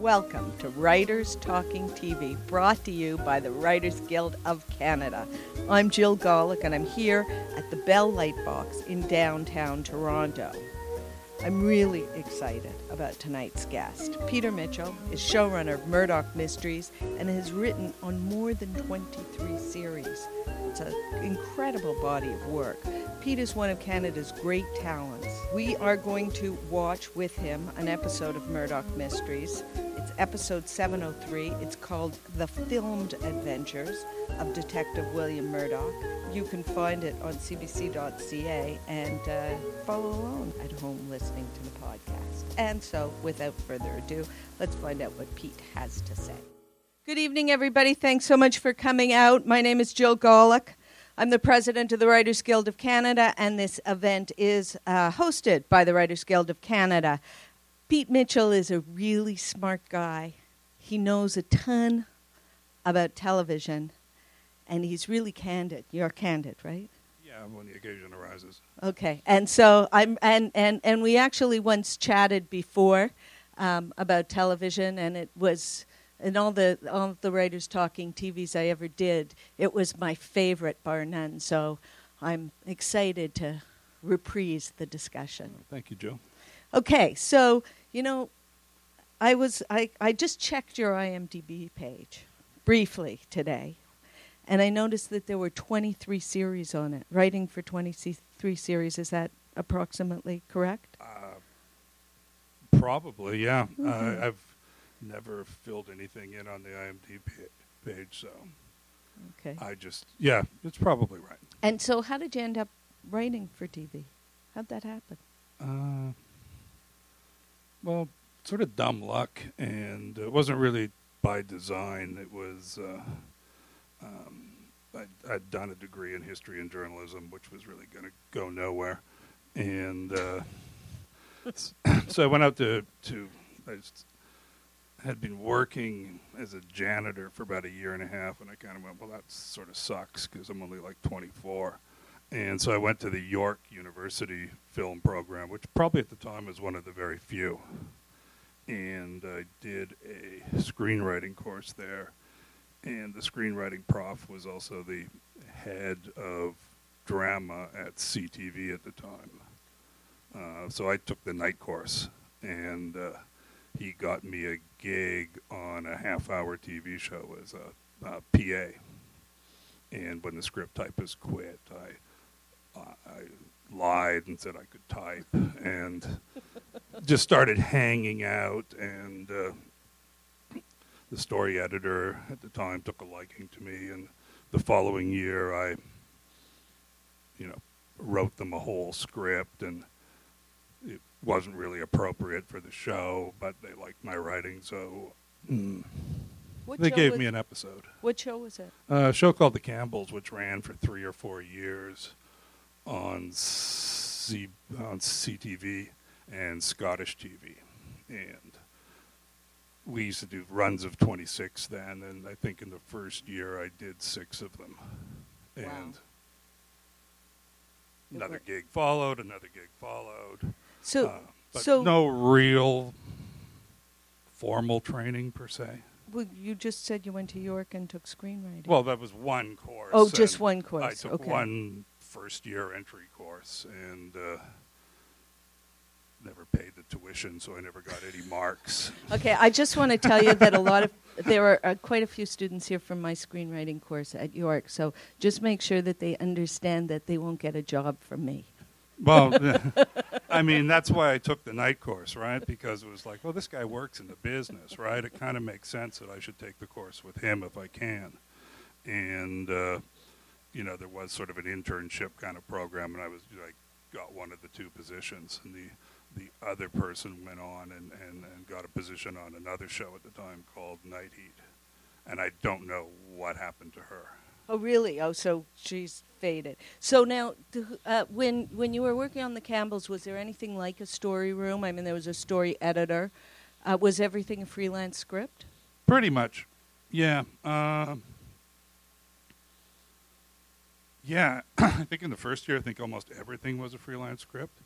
Welcome to Writers Talking TV, brought to you by the Writers Guild of Canada. I'm Jill Golick, and I'm here at the Bell Lightbox in downtown Toronto. I'm really excited about tonight's guest. Peter Mitchell is showrunner of Murdoch Mysteries and has written on more than 23 series. It's an incredible body of work. Pete is one of Canada's great talents. We are going to watch with him an episode of Murdoch Mysteries. It's episode 703. It's called The Filmed Adventures of Detective William Murdoch. You can find it on cbc.ca and uh, follow along at home listening to the podcast. And so, without further ado, let's find out what Pete has to say. Good evening, everybody. Thanks so much for coming out. My name is Jill Golick. I'm the president of the Writers Guild of Canada, and this event is uh, hosted by the Writers Guild of Canada. Pete Mitchell is a really smart guy. He knows a ton about television, and he's really candid. You're candid, right? Yeah, when the occasion arises. Okay, and so I'm, and and and we actually once chatted before um, about television, and it was in all the all the writers talking TVs I ever did, it was my favorite, bar none. So I'm excited to reprise the discussion. Thank you, Joe. Okay, so you know, I was I, I just checked your IMDb page briefly today, and I noticed that there were 23 series on it. Writing for 23 series is that approximately correct? Uh, probably, yeah. Mhm. Uh, I've never filled anything in on the IMDb page, so Okay. I just, yeah, it's probably right. And so, how did you end up writing for TV? How'd that happen? Uh, well, sort of dumb luck, and it wasn't really by design. It was, uh, um, I'd, I'd done a degree in history and journalism, which was really going to go nowhere, and uh, so I went out to to. I had been working as a janitor for about a year and a half, and I kind of went, well, that sort of sucks because I'm only like 24. And so I went to the York University film program, which probably at the time was one of the very few. And I did a screenwriting course there. And the screenwriting prof was also the head of drama at CTV at the time. Uh, so I took the night course, and uh, he got me a gig on a half hour TV show as a, a PA. And when the script typist quit, I, I lied and said I could type and just started hanging out. And uh, the story editor at the time took a liking to me. And the following year, I, you know, wrote them a whole script and wasn't really appropriate for the show, but they liked my writing, so mm, What they show gave was, me an episode. What show was it? A show called The Campbells, which ran for three or four years on C- on CTV and Scottish TV, and we used to do runs of 26 then, and I think in the first year I did six of them, and It another gig followed, another gig followed. So, Uh, but so no real formal training per se. well, you just said you went to York and took screenwriting. Well, that was one course. oh, just one course. I took okay. one first year entry course and uh, never paid the tuition, so I never got any marks. Okay, I just want to tell you that a lot of there are uh, quite a few students here from my screenwriting course at York. So just make sure that they understand that they won't get a job from me. Well, I mean, that's why I took the night course, right? Because it was like, well, this guy works in the business, right? It kind of makes sense that I should take the course with him if I can. And, uh, you know, there was sort of an internship kind of program, and I was like, got one of the two positions, and the the other person went on and, and, and got a position on another show at the time called Night Heat, and I don't know what happened to her. Oh, really? Oh, so she's faded. So now, uh, when when you were working on the Campbells, was there anything like a story room? I mean, there was a story editor. Uh, was everything a freelance script? Pretty much, yeah. Um yeah, I think in the first year, I think almost everything was a freelance script.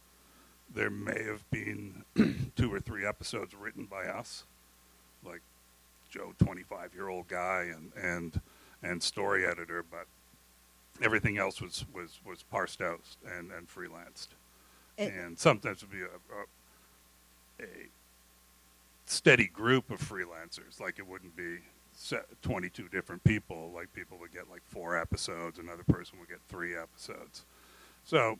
There may have been two or three episodes written by us, like Joe, 25 year old guy, and and and story editor, but everything else was was was parsed out and and freelanced, And- and sometimes would be a, a a steady group of freelancers. Like it wouldn't be set 22 different people. Like people would get like four episodes, another person would get three episodes. So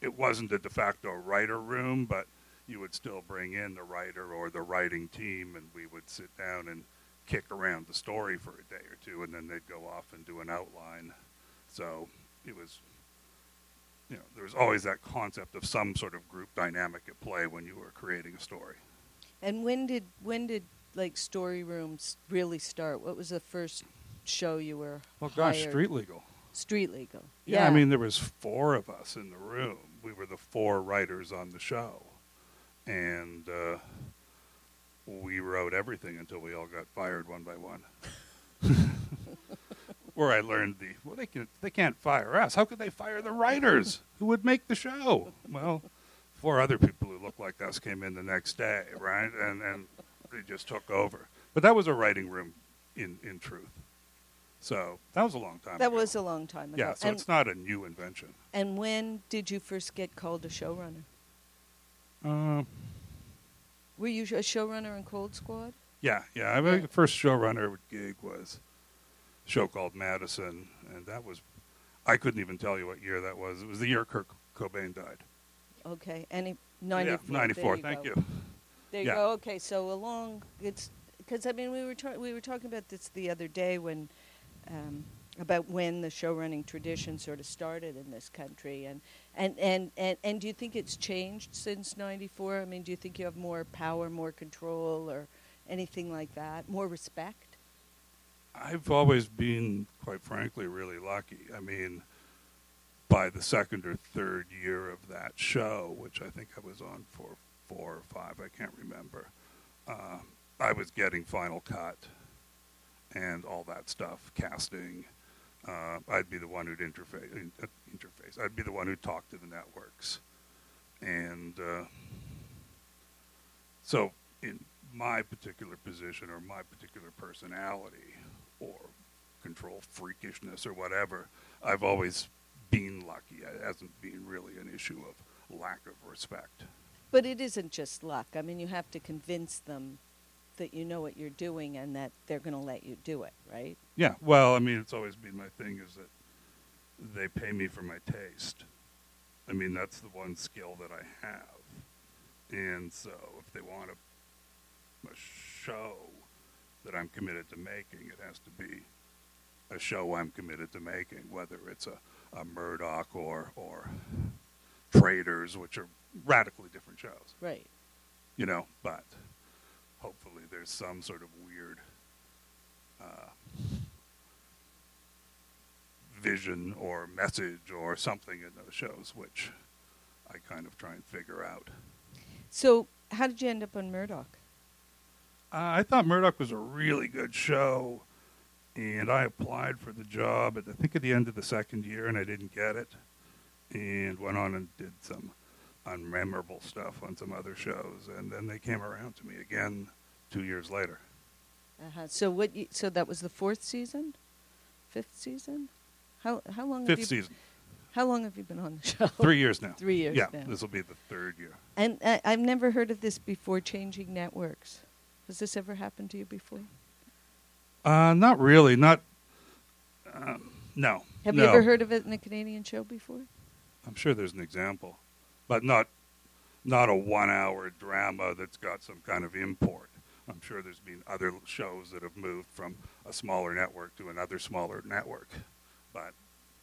it wasn't a de facto writer room, but you would still bring in the writer or the writing team, and we would sit down and kick around the story for a day or two, and then they'd go off and do an outline. So it was, you know, there was always that concept of some sort of group dynamic at play when you were creating a story. And when did when did like story rooms really start? What was the first show you were? Well, gosh, hired? street legal. Street Legal. Yeah, I mean, there was four of us in the room. We were the four writers on the show, and uh, we wrote everything until we all got fired one by one. Where I learned the well, they can they can't fire us. How could they fire the writers who would make the show? Well, four other people who looked like us came in the next day, right, and and they just took over. But that was a writing room, in in truth. So that was a long time. that ago. was a long time ago. Yeah, so and, it's not a new invention. and when did you first get called a showrunner? Uh, Were you a showrunner in Cold Squad? yeah, yeah. I mean, the first showrunner gig was a show called Madison, and that was I couldn't even tell you what year that was. It was the year Kurt Cobain died. Okay, any ninety Yeah, four. ninety-four. Thank you. There you Yeah. go. Okay, so along it's because I mean we were ta- we were talking about this the other day when um, about when the showrunning tradition sort of started in this country and and, and, and and do you think it's changed since '94? I mean, do you think you have more power, more control, or anything like that? More respect? I've always been, quite frankly, really lucky. I mean, by the second or third year of that show, which I think I was on for four or five, I can't remember, uh, I was getting Final Cut and all that stuff, casting. Uh, I'd be the one who'd interface, uh, interface. I'd be the one who'd talk to the networks. And uh, so, in my particular position or my particular personality or control freakishness or whatever, I've always been lucky. It hasn't been really an issue of lack of respect. But it isn't just luck. I mean, you have to convince them that you know what you're doing and that they're going to let you do it, right? Yeah, well, I mean, it's always been my thing is that they pay me for my taste. I mean, that's the one skill that I have. And so if they want a, a show that I'm committed to making, it has to be a show I'm committed to making, whether it's a, a Murdoch or, or Traders, which are radically different shows Right. you know, but hopefully there's some sort of weird uh, vision or message or something in those shows, which I kind of try and figure out. So, how did you end up on Murdoch? Uh, I thought Murdoch was a really good show, and I applied for the job at I think at the end of the second year, and I didn't get it, and went on and did some unmemorable stuff on some other shows, and then they came around to me again two years later. Uh-huh. So what? You, so that was the fourth season, fifth season. How how long? Fifth have you, season, How long have you been on the show? three years now. Three years Yeah, this will be the third year. And uh, I've never heard of this before. Changing networks. Has this ever happened to you before? Uh, not really. Not. Um, no. Have no. you ever heard of it in a Canadian show before? I'm sure there's an example, but not not a one-hour drama that's got some kind of import. I'm sure there's been other shows that have moved from a smaller network to another smaller network, but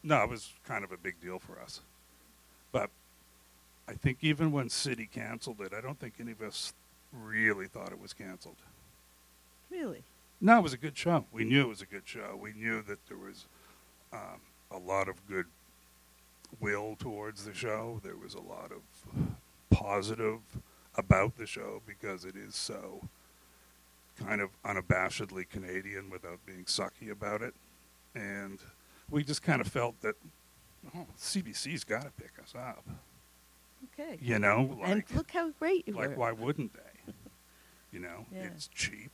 no, it was kind of a big deal for us. But I think even when City canceled it, I don't think any of us really thought it was canceled. Really? No, it was a good show. We knew it was a good show. We knew that there was um, a lot of good will towards the show. There was a lot of positive about the show because it is so kind of unabashedly Canadian without being sucky about it. And we just kind of felt that oh, CBC's got to pick us up. Okay. You know, and look how great you like were. why wouldn't they? You know, Yeah. it's cheap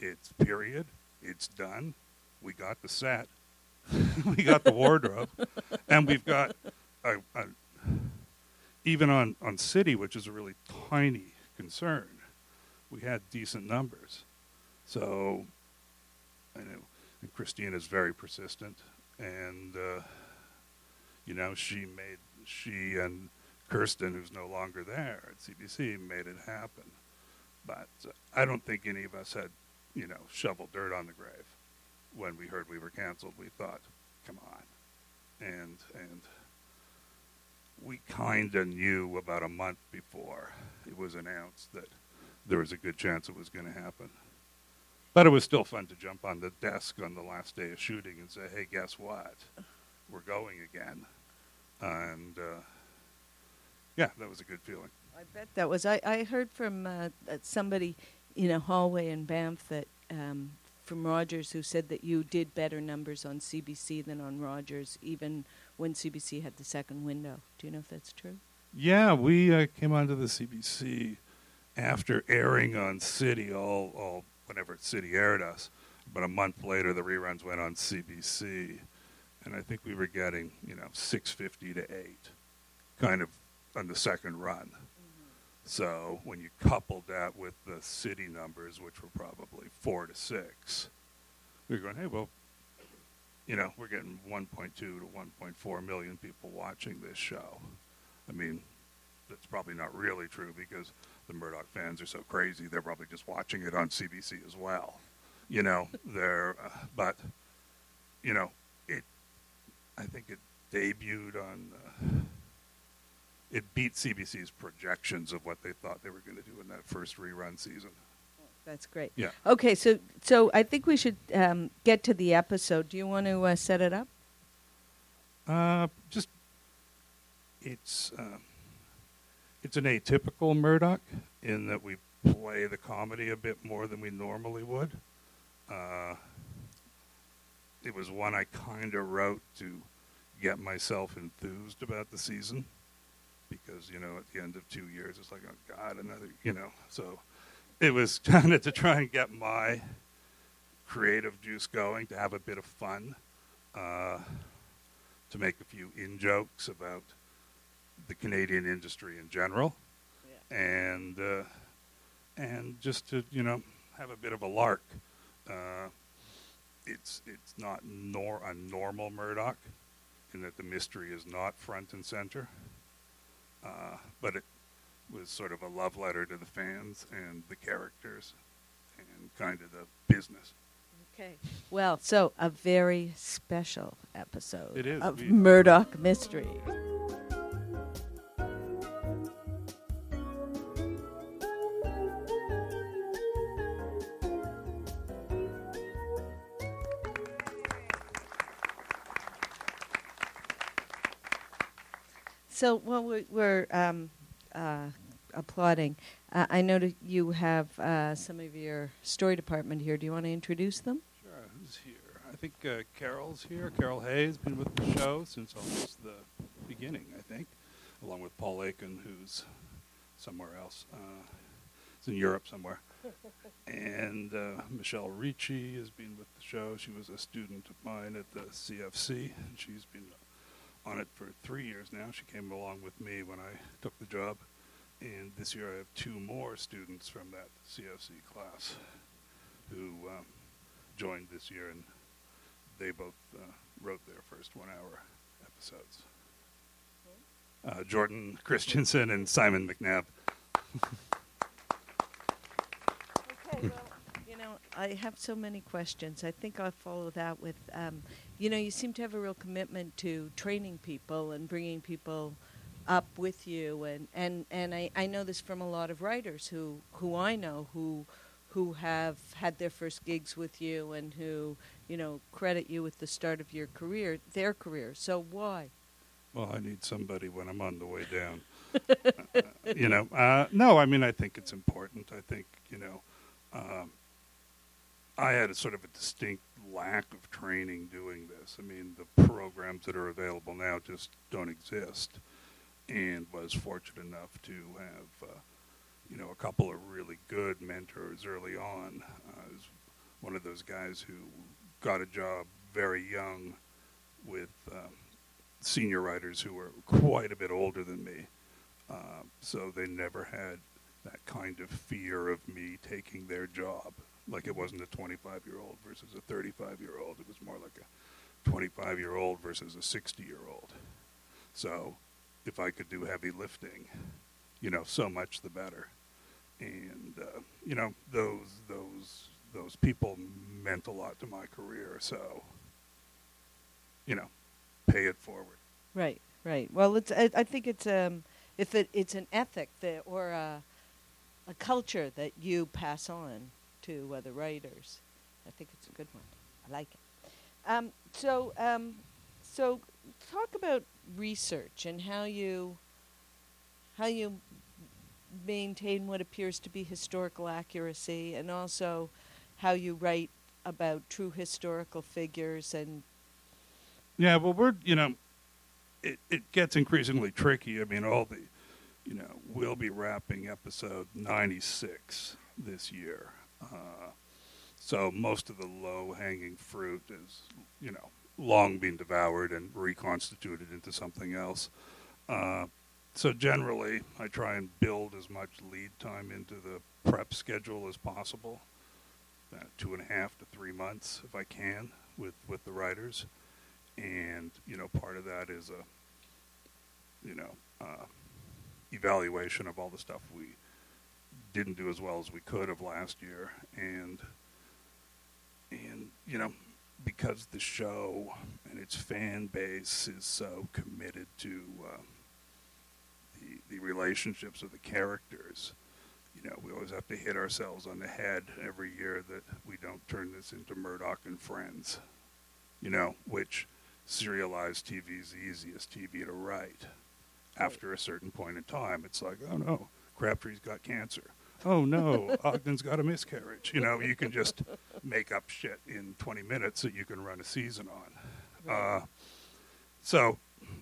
It's period. It's done. We got the set. we got the wardrobe, and we've got a, a, even on on city, which is a really tiny concern. We had decent numbers, so I know. And Christine is very persistent, and uh, you know she made she and Kirsten, who's no longer there at CBC, made it happen. But uh, I don't think any of us had, you know, shoveled dirt on the grave when we heard we were canceled. We thought, come on, and and we kind of knew about a month before it was announced that there was a good chance it was going to happen. But it was still fun to jump on the desk on the last day of shooting and say, "Hey, guess what? We're going again." And uh, yeah, that was a good feeling. I bet that was. I, I heard from uh, somebody in a hallway in Banff that um, from Rogers who said that you did better numbers on CBC than on Rogers, even when CBC had the second window. Do you know if that's true? Yeah, we uh, came onto the CBC after airing on City all, all whenever City aired us. But a month later, the reruns went on CBC, and I think we were getting you know six fifty to eight, kind of on the second run. So when you coupled that with the city numbers, which were probably four to six, we are going, hey, well, you know, we're getting 1.2 to 1.4 million people watching this show. I mean, that's probably not really true because the Murdoch fans are so crazy. They're probably just watching it on CBC as well. You know, they're, uh, but, you know, it, I think it debuted on, uh, it beat CBC's projections of what they thought they were going to do in that first rerun season. That's great. Yeah. Okay, so so I think we should um, get to the episode. Do you want to uh, set it up? Uh, just it's uh, it's an atypical Murdoch in that we play the comedy a bit more than we normally would. Uh, it was one I kind of wrote to get myself enthused about the season because you know at the end of two years it's like oh god another you know so it was kind of to try and get my creative juice going to have a bit of fun uh, to make a few in jokes about the Canadian industry in general. Yeah. and uh, and just to you know have a bit of a lark. Uh, it's it's not nor a normal Murdoch in that the mystery is not front and center uh, but it was sort of a love letter to the fans and the characters and kind of the business. Okay. Well, so a very special episode it is. of Murdoch Mystery. So, well, we, we're um, uh, applauding. Uh, I know you have uh, some of your story department here. Do you want to introduce them? Sure. Who's here? I think uh, Carol's here. Carol Hay's been with the show since almost the beginning, I think, along with Paul Aitken, who's somewhere else. Uh, it's in Europe somewhere. and uh, Michelle Ricci has been with the show. She was a student of mine at the CFC, and she's been on it for three years now. She came along with me when I took the job. And this year I have two more students from that CFC class who um, joined this year, and they both uh, wrote their first one hour episodes. Uh, Jordan Christianson and Simon McNabb. okay, well. I have so many questions. I think I'll follow that with, um, you know, you seem to have a real commitment to training people and bringing people up with you, and and and I, I know this from a lot of writers who who I know who who have had their first gigs with you and who you know credit you with the start of your career, their career. So why? Well, I need somebody when I'm on the way down. uh, you know, uh, no, I mean I think it's important. I think you know. Um, I had a sort of a distinct lack of training doing this. I mean, the programs that are available now just don't exist, and was fortunate enough to have, uh, you know, a couple of really good mentors early on. Uh, one of those guys who got a job very young with um, senior writers who were quite a bit older than me. Uh, so they never had that kind of fear of me taking their job. Like it wasn't a 25 year old versus a 35 year old. It was more like a 25 year old versus a 60 year old. So if I could do heavy lifting, you know, so much the better. And uh, you know, those those those people meant a lot to my career. So you know, pay it forward. Right, right. Well, it's I, I think it's um if it it's an ethic that or a, a culture that you pass on to other writers. I think it's a good one. I like it. Um, so um, so talk about research and how you how you maintain what appears to be historical accuracy and also how you write about true historical figures and Yeah, well, we're you know, it it gets increasingly tricky. I mean, all the, you know, we'll be wrapping episode ninety six this year, uh, so most of the low hanging fruit is you know long been devoured and reconstituted into something else. Uh, so generally, I try and build as much lead time into the prep schedule as possible, uh, two and a half to three months if I can with with the writers and you know part of that is a you know uh, evaluation of all the stuff we didn't do as well as we could have last year and and you know because the show and its fan base is so committed to uh, the the relationships of the characters you know we always have to hit ourselves on the head every year that we don't turn this into Murdoch and Friends you know which serialized TV is the easiest TV to write. After a certain point in time, it's like, oh no, Crabtree's got cancer. Oh no, Ogden's got a miscarriage. You know, you can just make up shit in 20 minutes that you can run a season on. Uh, so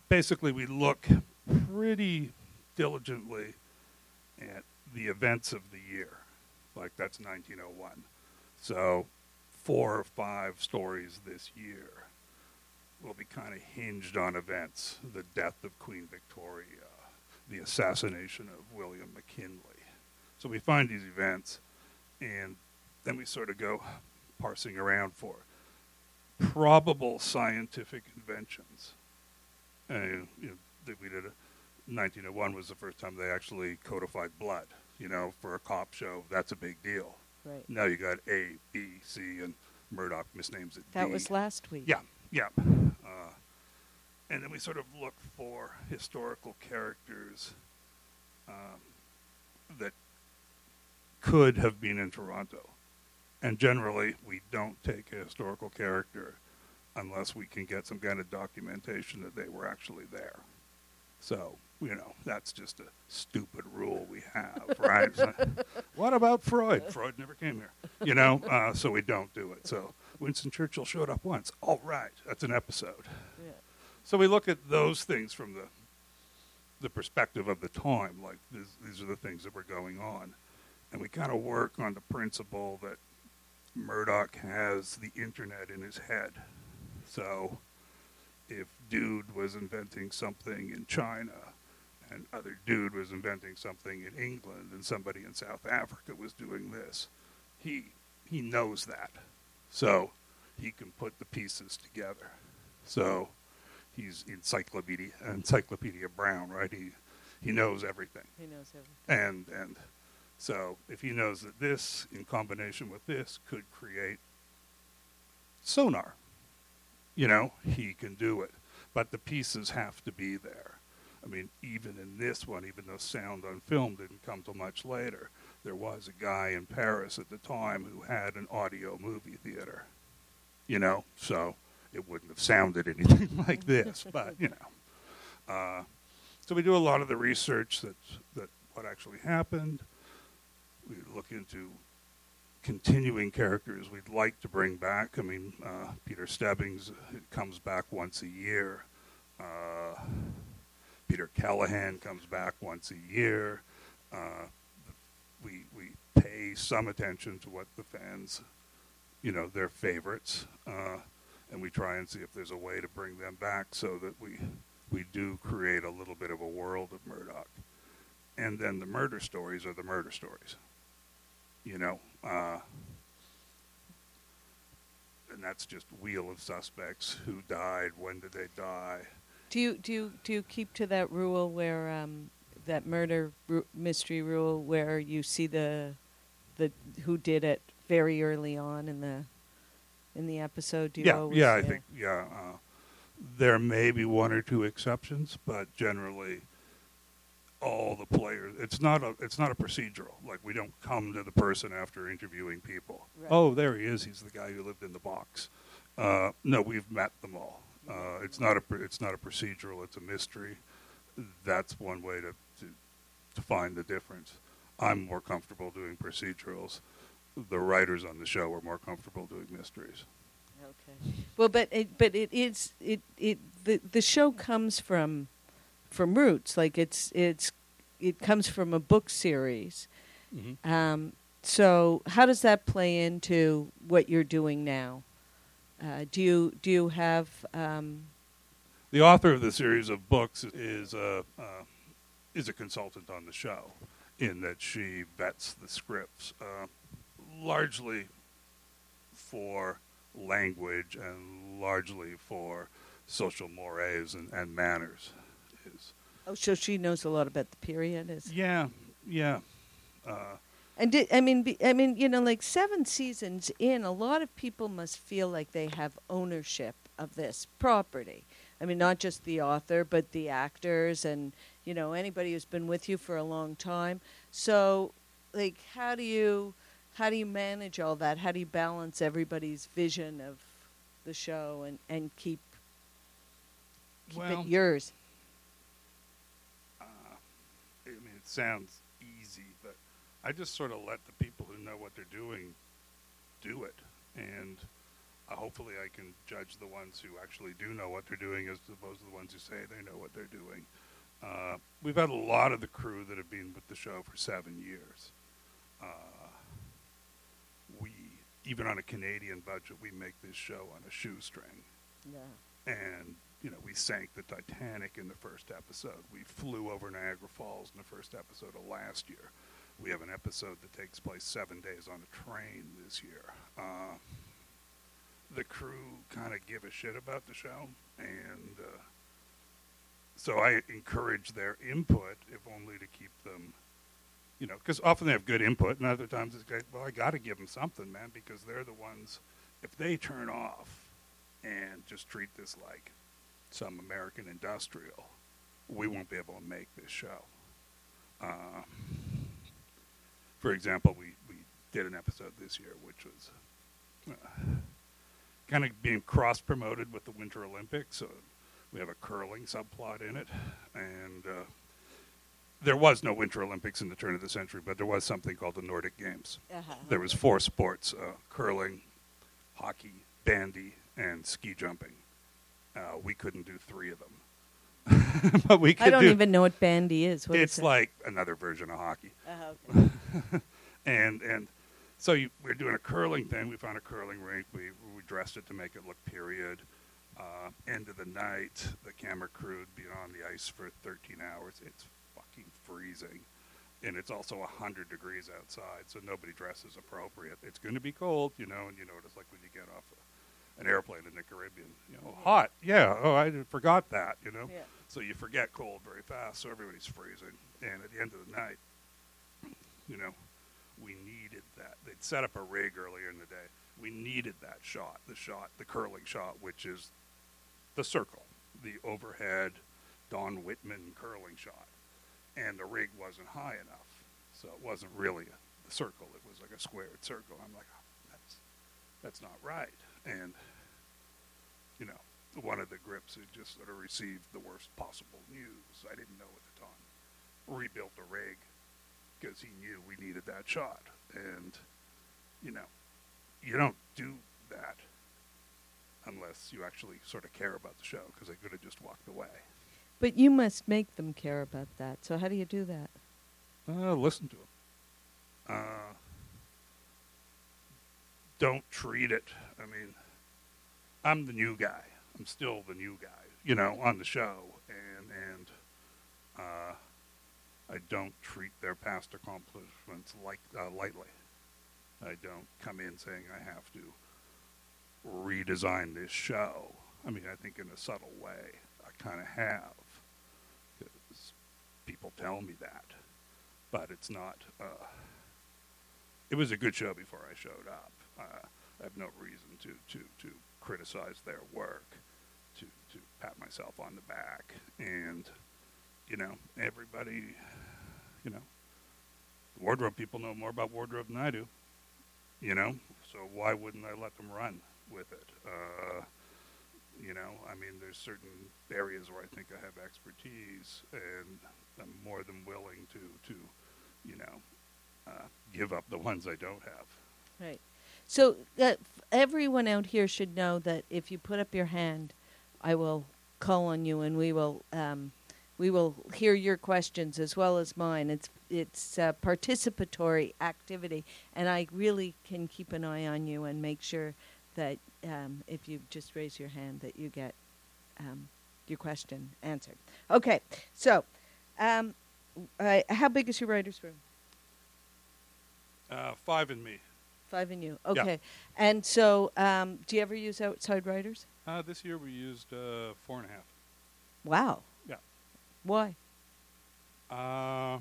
basically, we look pretty diligently at the events of the year. Like that's 1901. So four or five stories this year will be kind of hinged on events the death of Queen Victoria, the assassination of William McKinley. So we find these events, and then we sort of go parsing around for probable scientific inventions. And, you know, that we did a, 1901 was the first time they actually codified blood. You know, for a cop show, that's a big deal. right. Now you got A, B, C, and Murdoch misnames it That D. was last week. Yeah, yeah. Uh, and then we sort of look for historical characters um, that could have been in Toronto. And generally, we don't take a historical character unless we can get some kind of documentation that they were actually there. So, you know, that's just a stupid rule we have, right? What about Freud? Freud never came here, you know, uh, so we don't do it. So Winston Churchill showed up once. All right, that's an episode. Yeah. So we look at those things from the the perspective of the time, like this, these are the things that were going on, and we kind of work on the principle that Murdoch has the internet in his head. So if dude was inventing something in China and other dude was inventing something in England and somebody in South Africa was doing this, he he knows that. So he can put the pieces together. So he's encyclopedia encyclopedia Brown, right? He he knows everything. He knows everything. And and so if he knows that this in combination with this could create sonar, you know, he can do it. But the pieces have to be there. I mean, even in this one, even though sound on film didn't come till much later, there was a guy in Paris at the time who had an audio movie theater. You know, so it wouldn't have sounded anything like this, but you know. Uh, so we do a lot of the research that that what actually happened. We look into continuing characters we'd like to bring back. I mean, uh, Peter Stebbings comes back once a year. Uh, Peter Keleghan comes back once a year. Uh, we we pay some attention to what the fans you know, their favorites, uh, and we try and see if there's a way to bring them back so that we we do create a little bit of a world of Murdoch. And then the murder stories are the murder stories. You know, uh, and that's just wheel of suspects who died, when did they die. Do you do you do you keep to that rule where um, that murder ru- mystery rule where you see the the who did it very early on in the in the episode? Do you yeah, always, yeah, I think yeah. Uh, there may be one or two exceptions, but generally, all the players. It's not a it's not a procedural. Like we don't come to the person after interviewing people. Right. Oh, there he is. He's the guy who lived in the box. Uh, no, we've met them all. Uh, it's not a it's not a procedural. It's a mystery. That's one way to, to to find the difference. I'm more comfortable doing procedurals. The writers on the show are more comfortable doing mysteries. Okay. Well, but it, but it is it it the the show comes from from roots like it's it's it comes from a book series. Mm-hmm. Um, so how does that play into what you're doing now? Uh, do you do you have um, The author of the series of books is a uh, is a consultant on the show, in that she vets the scripts, uh, largely for language and largely for social mores and, and manners. Oh so she knows a lot about the period is yeah, yeah. Uh, And did, I mean, be, I mean, you know, like seven seasons in, a lot of people must feel like they have ownership of this property. I mean, not just the author, but the actors and you know anybody who's been with you for a long time. So, like, how do you how do you manage all that? How do you balance everybody's vision of the show and and keep keep Well- it yours? uh, I mean, it sounds easy, but I just sort of let the people who know what they're doing do it, and uh, hopefully, I can judge the ones who actually do know what they're doing as opposed to the ones who say they know what they're doing. Uh, we've had a lot of the crew that have been with the show for seven years. Uh, we, even on a Canadian budget, we make this show on a shoestring Yeah. and you know we sank the Titanic in the first episode. We flew over Niagara Falls in the first episode of last year. We have an episode that takes place seven days on a train this year. Uh, the crew kind of give a shit about the show, and uh, so I encourage their input, if only to keep them, you know, because often they have good input, and other times it's like, well, I got to give them something, man, because they're the ones. If they turn off and just treat this like some American industrial, we won't be able to make this show. Uh, for example, we, we did an episode this year which was uh, kind of being cross promoted with the Winter Olympics. So we have a curling subplot in it, and uh, there was no Winter Olympics in the turn of the century, but there was something called the Nordic Games. Uh-huh. There was four sports: uh, curling, hockey, bandy, and ski jumping. Uh, we couldn't do three of them, but we could I don't do. even know what bandy is. What is it's it? like another version of hockey, Uh-huh, okay. and and so you, we're doing a curling thing. We found a curling rink. We we dressed it to make it look period. Uh, end of the night, the camera crew would be on the ice for 13 hours. It's fucking freezing, and it's also 100 degrees outside, so nobody dresses appropriate. It's going to be cold, you know, and you notice, like when you get off a, an airplane in the Caribbean. You know, hot, yeah. Oh, I forgot that, you know. Yeah. So you forget cold very fast, so everybody's freezing. And at the end of the night, you know, we needed that. They'd set up a rig earlier in the day. We needed that shot, the shot, the curling shot, which is the circle, the overhead Don Wittman curling shot. And the rig wasn't high enough, so it wasn't really a, circle. It was like a squared circle. I'm like, oh, that's that's not right. And you know, one of the grips had just sort of received the worst possible news. I didn't know at the time. Rebuilt the rig because he knew we needed that shot. And, you know, you don't do that unless you actually sort of care about the show because they could have just walked away. But you must make them care about that. So how do you do that? Uh, listen to them. Uh, don't treat it. I mean, I'm the new guy. I'm still the new guy, you know, on the show, and and uh, I don't treat their past accomplishments like uh, lightly. I don't come in saying I have to redesign this show. I mean, I think in a subtle way, I kind of have, because people tell me that, but it's not. Uh, it was a good show before I showed up. I have no reason to, to, to criticize their work, to, to pat myself on the back. And, you know, everybody, you know, wardrobe people know more about wardrobe than I do, you know, so why wouldn't I let them run with it? Uh, you know, I mean, there's certain areas where I think I have expertise, and I'm more than willing to, to you know, uh, give up the ones I don't have. Right. So uh, everyone out here should know that if you put up your hand, I will call on you, and we will um, we will hear your questions as well as mine. It's it's participatory activity, and I really can keep an eye on you and make sure that um, if you just raise your hand, that you get um, your question answered. Okay, so um, uh, how big is your writers' room? Uh, five and me. Five and you. Okay. And so, um, do you ever use outside writers? Uh, this year we used uh, four and a half. Wow. Yeah. Why? Uh,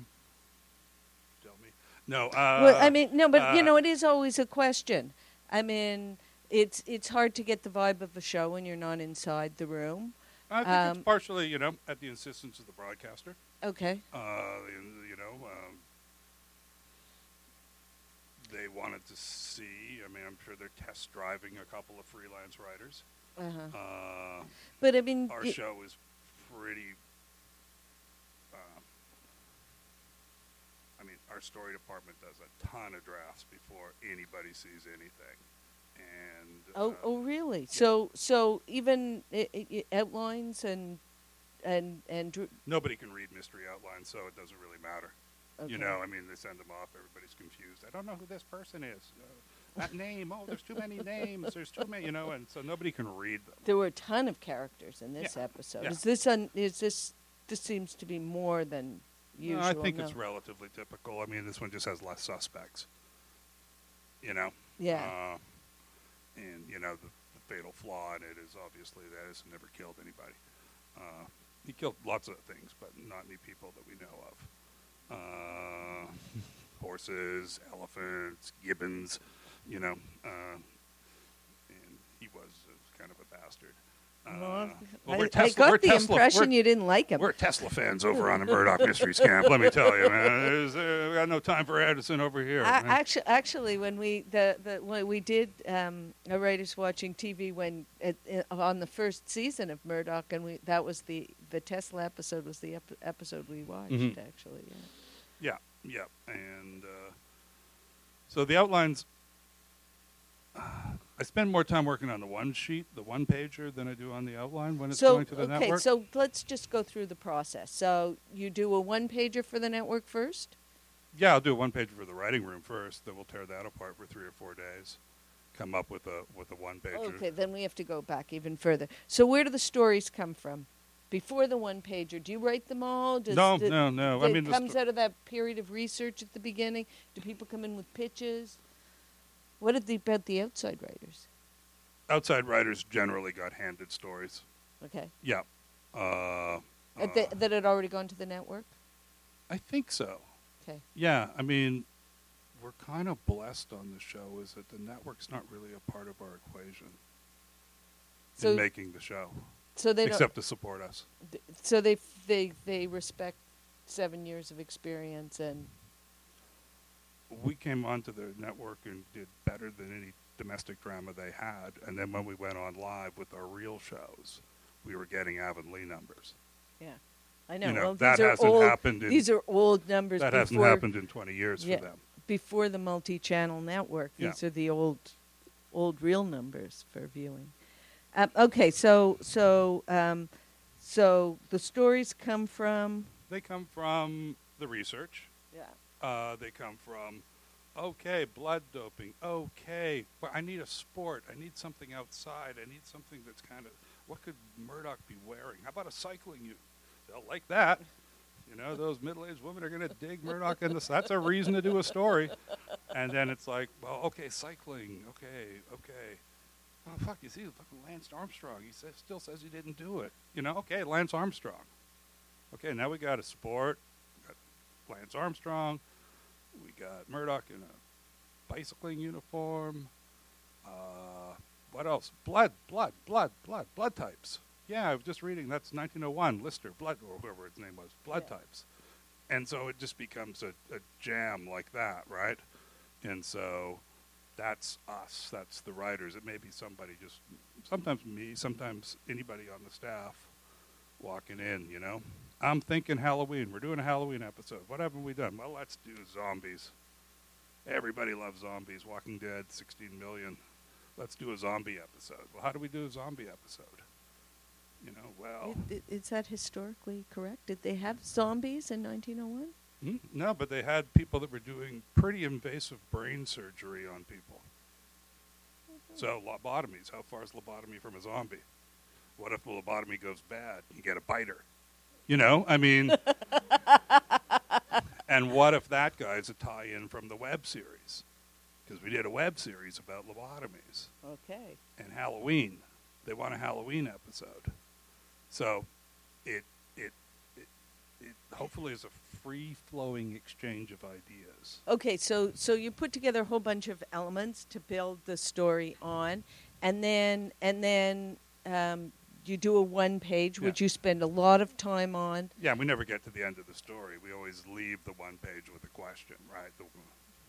tell me. No. Uh, well, I mean, no, but you uh, know, it is always a question. I mean, it's it's hard to get the vibe of a show when you're not inside the room. I think um, it's partially, you know, at the insistence of the broadcaster. Okay. Uh, you you know, um, they wanted to see. I mean, I'm sure they're test driving a couple of freelance writers. Uh-huh. Uh, But I mean, our show is pretty. Uh, I mean, our story department does a ton of drafts before anybody sees anything, and oh, uh, oh, really? So, so even i i i- outlines and and and dr- nobody can read mystery outlines, so it doesn't really matter. Okay. You know, I mean, they send them off. Everybody's confused. I don't know who this person is. Uh, that name. Oh, there's too many names. There's too many. You know, and so nobody can read them. there were a ton of characters in this Yeah. episode. Yeah. Is this un, is this this seems to be more than No, usual? I think it's relatively typical. I mean, this one just has less suspects. You know. Yeah. Uh, and you know the, the fatal flaw in it is obviously that it's never killed anybody. Uh, he killed lots of things, but not any people that we know of. Uh, horses, elephants, gibbons, you know. Uh, and he was uh, kind of a bastard. Uh, Well, I, I Tesla- we're got the Tesla- impression you didn't like him. we're Tesla fans over on the Murdoch Mysteries camp. Let me tell you, man, uh, we got no time for Edison over here. Man. actually, actually, when we the, the when we did um, a writers watching TV when it, it, on the first season of Murdoch, and we that was the the Tesla episode was the ep- episode we watched Mhm. actually. Yeah. Yeah, yeah, and uh, so the outlines. I spend more time working on the one sheet, the one pager, than I do on the outline when it's so going to the okay, network. Okay, so let's just go through the process. So you do a one pager for the network first. yeah, I'll do a one pager for the writing room first. Then we'll tear that apart for three or four days. Come up with a with a one pager. Okay, then we have to go back even further. So where do the stories come from? Before the one pager, do you write them all? Does No, the- no, no. I It mean, the comes out of that period of research at the beginning. Do people come in with pitches? What did the, about the outside writers? outside writers generally got handed stories. Okay, Yeah. Uh, the, uh, that had already gone to the network. I think so. Okay, Yeah, I mean, we're kind of blessed on the show is that the network's not really a part of our equation So- in making the show, so they except to support us. th- so they they they respect seven years of experience and We came onto the network and did better than any domestic drama they had, and then when we went on live with our real shows, we were getting Avonlea numbers. yeah, I know. You know, well, that these hasn't old, happened in- These are old numbers. That hasn't happened in 20 years Yeah. for them. before the multi-channel network. Yeah. These are the old, old real numbers for viewing. Um, okay, so so um, so the stories come from They come from the research. yeah Uh, they come from Okay, blood doping. Okay, but I need a sport. I need something outside. I need something that's kind of. What could Murdoch be wearing? How about a cycling unit? They'll like that. You know, those middle-aged women are going to dig Murdoch in this. That's a reason to do a story. And then it's like, well, okay, cycling. Okay, okay. Oh fuck! You see, fucking Lance Armstrong. He says, still says he didn't do it. You know, okay, Lance Armstrong. Okay, now we got a sport. We got Lance Armstrong. We got Murdoch in a bicycling uniform. Uh, what else? Blood, blood, blood, blood, blood types. Yeah, I was just reading. That's 1901. Lister, blood, or whoever its name was, blood Yeah. types. And so it just becomes a, a jam like that, right? And so that's us. That's the writers. It may be somebody just, sometimes me, sometimes anybody on the staff walking in, you know? I'm thinking Halloween. We're doing a Halloween episode. What haven't we done? Well, let's do zombies. Everybody loves zombies. Walking Dead, 16 million. Let's do a zombie episode. Well, how do we do a zombie episode? You know, well, I- i- Is that historically correct? Did they have zombies in 1901? Hmm, no, but they had people that were doing pretty invasive brain surgery on people. So lobotomies. How far is lobotomy from a zombie? What if the lobotomy goes bad? You get a biter. You know, I mean, and what if that guy's a tie-in from the web series? Because we did a web series about lobotomies Okay. and Halloween. They want a Halloween episode. So it hopefully is a free flowing exchange of ideas. Okay, so so you put together a whole bunch of elements to build the story on, and then and then um, you do a one page, which Yeah. you spend a lot of time on. Yeah, we never get to the end of the story. We always leave the one page with a question, right? The,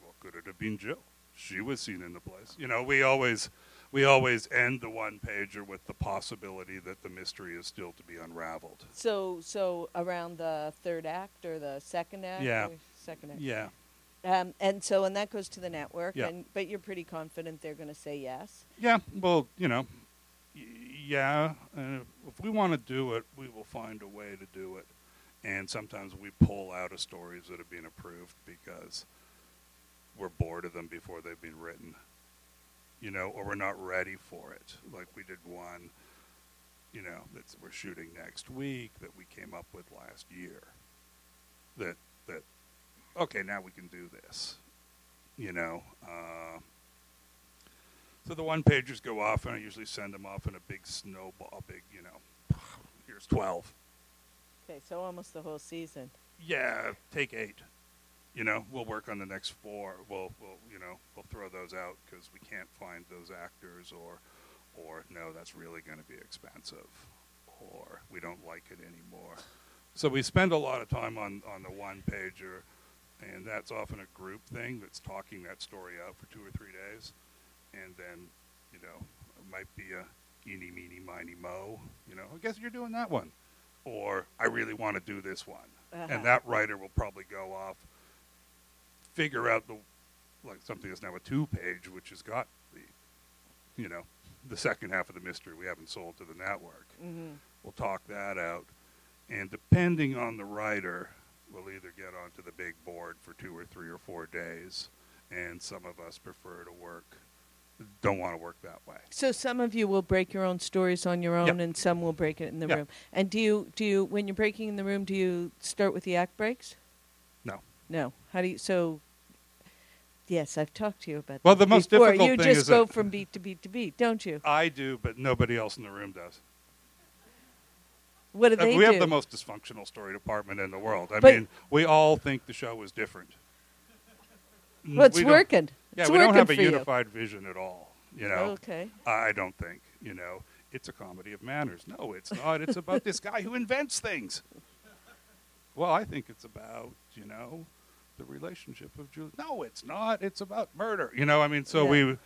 well, could it have been Jill? She was seen in the place. You know, we always we always end the one pager with the possibility that the mystery is still to be unraveled. So so around the third act or the second act. Yeah. Second act. Yeah. Um, and so and that goes to the network. Yeah. And but you're pretty confident they're going to say yes. Yeah, well, you know, y- yeah. Uh, if we want to do it, we will find a way to do it. And sometimes we pull out of stories that have been approved because we're bored of them before they've been written, you know, or we're not ready for it. Like we did one, you know, that we're shooting next week that we came up with last year. That that okay, now we can do this, you know. Uh, so the one pagers go off, and I usually send them off in a big snowball, big, you know, here's 12. Okay, so almost the whole season. Yeah, take eight. You know, we'll work on the next four. We'll, we'll you know, we'll throw those out because we can't find those actors, or, or no, that's really going to be expensive, or we don't like it anymore. So we spend a lot of time on on the one pager, and that's often a group thing that's talking that story out for two or three days, and then, you know, it might be a eeny, meeny, miny, mo. You know, I guess you're doing that one, or I really want to do this one Uh-huh. and that writer will probably go off, figure out the like something that's now a two page, which has got the, you know, the second half of the mystery we haven't sold to the network. Mm-hmm. We'll talk that out, and depending on the writer, we'll either get onto the big board for two or three or four days, and some of us prefer to work, don't want to work that way. So some of you will break your own stories on your own, Yep. and some will break it in the Yeah. room. And do you do you when you're breaking in the room? Do you start with the act breaks? No. How do you? So. Yes, I've talked to you about. That? Well, the most before. difficult You thing just is go that- from beat to beat to beat, don't you? I do, but nobody else in the room does. What do Uh, they we do? have the most dysfunctional story department in the world. I But- mean, we all think the show is different. N- well, it's we don't- working. Yeah, it's we don't have a for unified vision at all. You know, Okay. I don't think. You know, it's a comedy of manners. No, it's not. It's about this guy who invents things. Well, I think it's about you know the relationship of Julie. No, it's not. It's about murder. You know, I mean, so Yeah. we,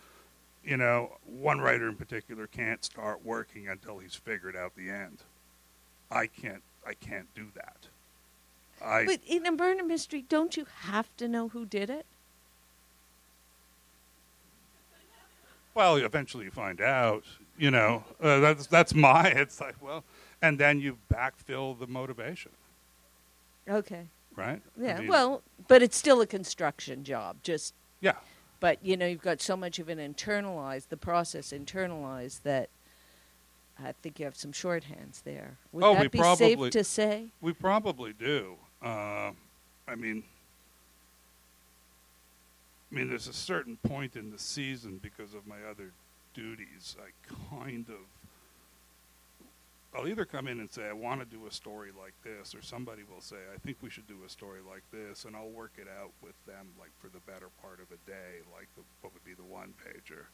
you know, one writer in particular can't start working until he's figured out the end. I can't. I can't do that. I But in a murder mystery, don't you have to know who did it? Well, eventually you find out. You know, uh, that's that's my. It's like well, and then you backfill the motivation, Okay. right? I Yeah. mean, well, but it's still a construction job. Just Yeah. But you know, you've got so much of it internalized, the process internalized that I think you have some shorthands there. Would Oh, that we be probably- safe to say? We probably do. Uh, I mean, I mean, there's a certain point in the season because of my other duties. I kind of, I'll either come in and say I want to do a story like this, or somebody will say I think we should do a story like this, and I'll work it out with them, like for the better part of a day, like the, what would be the one pager.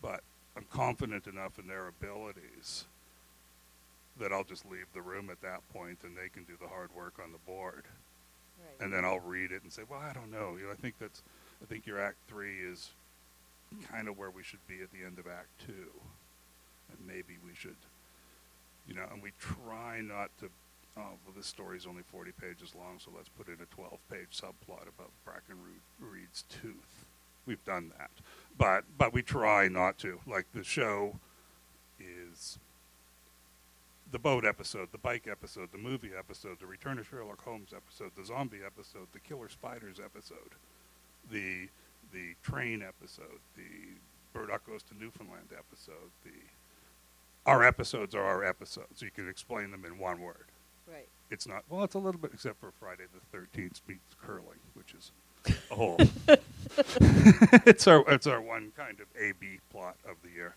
But I'm confident enough in their abilities that I'll just leave the room at that point and they can do the hard work on the board. And then I'll read it and say, well, I don't know. You know, I think that's, I think your act three is kind of where we should be at the end of act two. And maybe we should, you know, and we try not to, oh, well, this story's only 40 pages long, so let's put in a 12 page subplot about Brackenreed's tooth. We've done that. But, but we try not to. Like the show is the boat episode, the bike episode, the movie episode, the Return of Sherlock Holmes episode, the zombie episode, the Killer Spiders episode, the the train episode, the Murdoch Goes to Newfoundland episode. The our episodes are our episodes. You can explain them in one word. Right. It's not well. It's a little bit except for Friday the Thirteenth meets curling, which is a whole. it's our it's our one kind of A B plot of the year.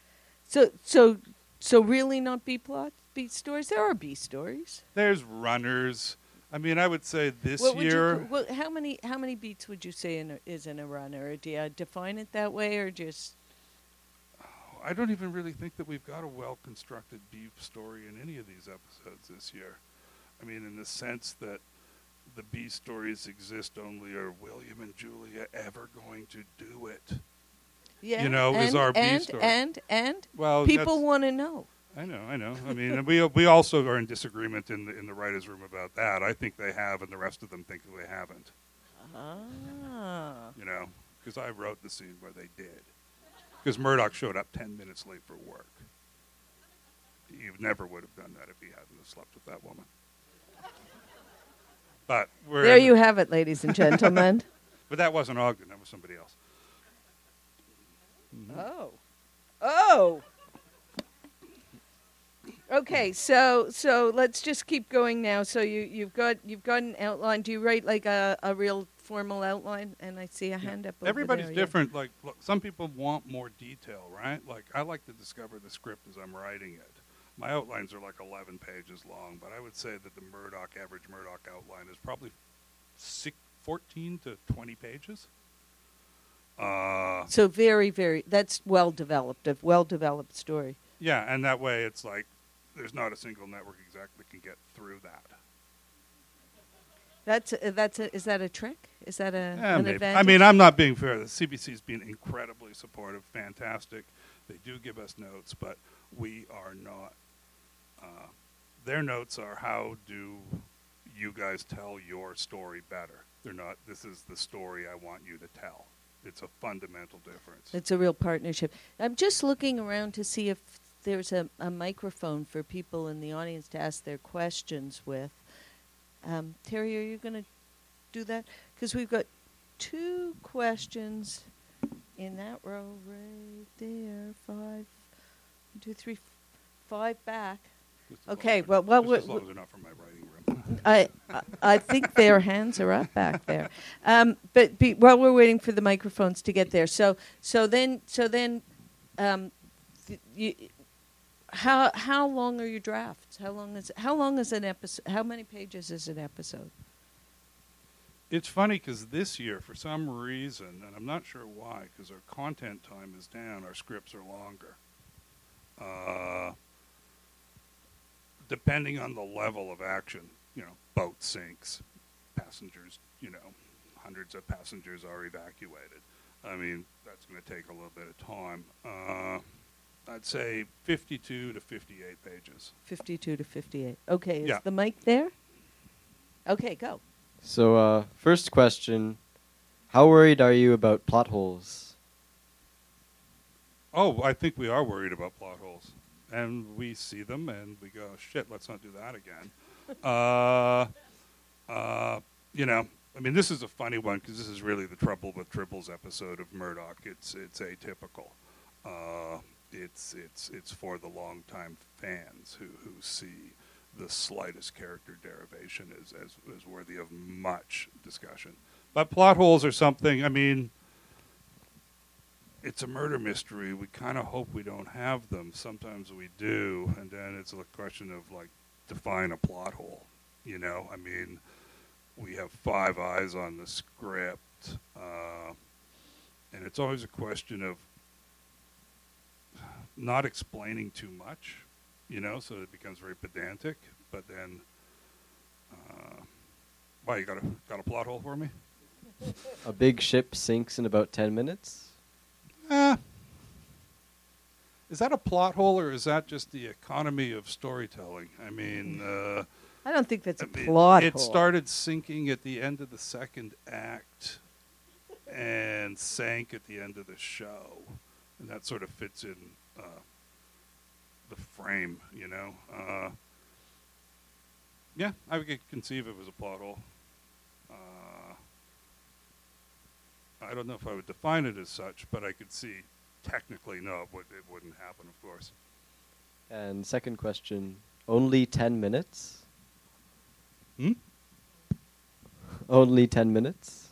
So so so really not B plot B stories. There are B stories. There's runners. I mean, I would say this What would you year. well, how many how many beats would you say in a, is in a runner? Or do you define it that way, or just I don't even really think that we've got a well constructed B story in any of these episodes this year. I mean, in the sense that the B stories exist only are William and Julia ever going to do it? yeah? You know, and, is our B and, story. and and Well, people want to know. I know, I know. I mean, we we also are in disagreement in the in the writers' room about that. I think they have, and the rest of them think they haven't. Ah, You know, because I wrote the scene where they did. Because Murdoch showed up ten minutes late for work. You never would have done that if he hadn't have slept with that woman. But we're there you have it, ladies and gentlemen. But that wasn't Ogden. That was somebody else. Oh. Oh. Okay, so so let's just keep going now. So you you've got you've got an outline. Do you write like a, a real formal outline? And I see a hand up. Everybody's there, yeah. different. Like, look, some people want more detail, right? Like, I like to discover the script as I'm writing it. My outlines are like 11 pages long, but I would say that the Murdoch average Murdoch outline is probably six, 14 to 20 pages. Uh, So very very that's well developed. A well developed story. yeah, and that way it's like there's not a single network exec that can get through that. That's a, that's a, is that a trick? Is that a Yeah, an maybe. advantage? I mean, I'm not being fair. The CBC's been incredibly supportive, fantastic. They do give us notes, but we are not. Uh, their notes are how do you guys tell your story better? They're not. This is the story I want you to tell. It's a fundamental difference. It's a real partnership. I'm just looking around to see if there's a, a microphone for people in the audience to ask their questions with. Um, Terry, are you going to do that? Because we've got two questions in that row right there. Five, one, two, three, five back. Just as okay, long as- well, well, just as we- long as they're not from my writing room. I, I- I think their hands are up back there. Um, but be, while we're waiting for the microphones to get there, so so then so then, um, th- you, how how long are your drafts? How long is how long is an episode? How many pages is an episode? It's funny because this year, for some reason, and I'm not sure why, because our content time is down, our scripts are longer. Uh, depending on the level of action, you know, boat sinks, passengers, you know, hundreds of passengers are evacuated. I mean, that's going to take a little bit of time. Uh, I'd say 52 to 58 pages. Fifty-two to fifty-eight. Okay, is Yeah. the mic there? Okay, go. So, uh, first question How worried are you about plot holes? Oh, I think we are worried about plot holes, and we see them, and we go, "Shit, let's not do that again." uh, uh, you know, I mean, this is a funny one because this is really the trouble with Tribbles episode of Murdoch. It's it's atypical. Uh, it's it's it's for the longtime fans who who see the slightest character derivation as as, as worthy of much discussion. But plot holes are something. I mean, it's a murder mystery. We kind of hope we don't have them. Sometimes we do, and then it's a question of like define a plot hole. You know, I mean, we have five eyes on the script, uh, and it's always a question of not explaining too much. You know, so it becomes very pedantic. But then, uh, why you got a got a plot hole for me? A big ship sinks in about 10 minutes. Eh. Is that a plot hole, or is that just the economy of storytelling? I mean, uh, I don't think that's a I mean, plot It hole. started sinking at the end of the second act, and sank at the end of the show, and that sort of fits in uh, the frame, you know. Uh, yeah, I could conceive it was a plot hole. Uh, I don't know if I would define it as such, but I could see technically no, it, would, it wouldn't happen, of course. And second question only 10 minutes? Hmm? Only 10 minutes?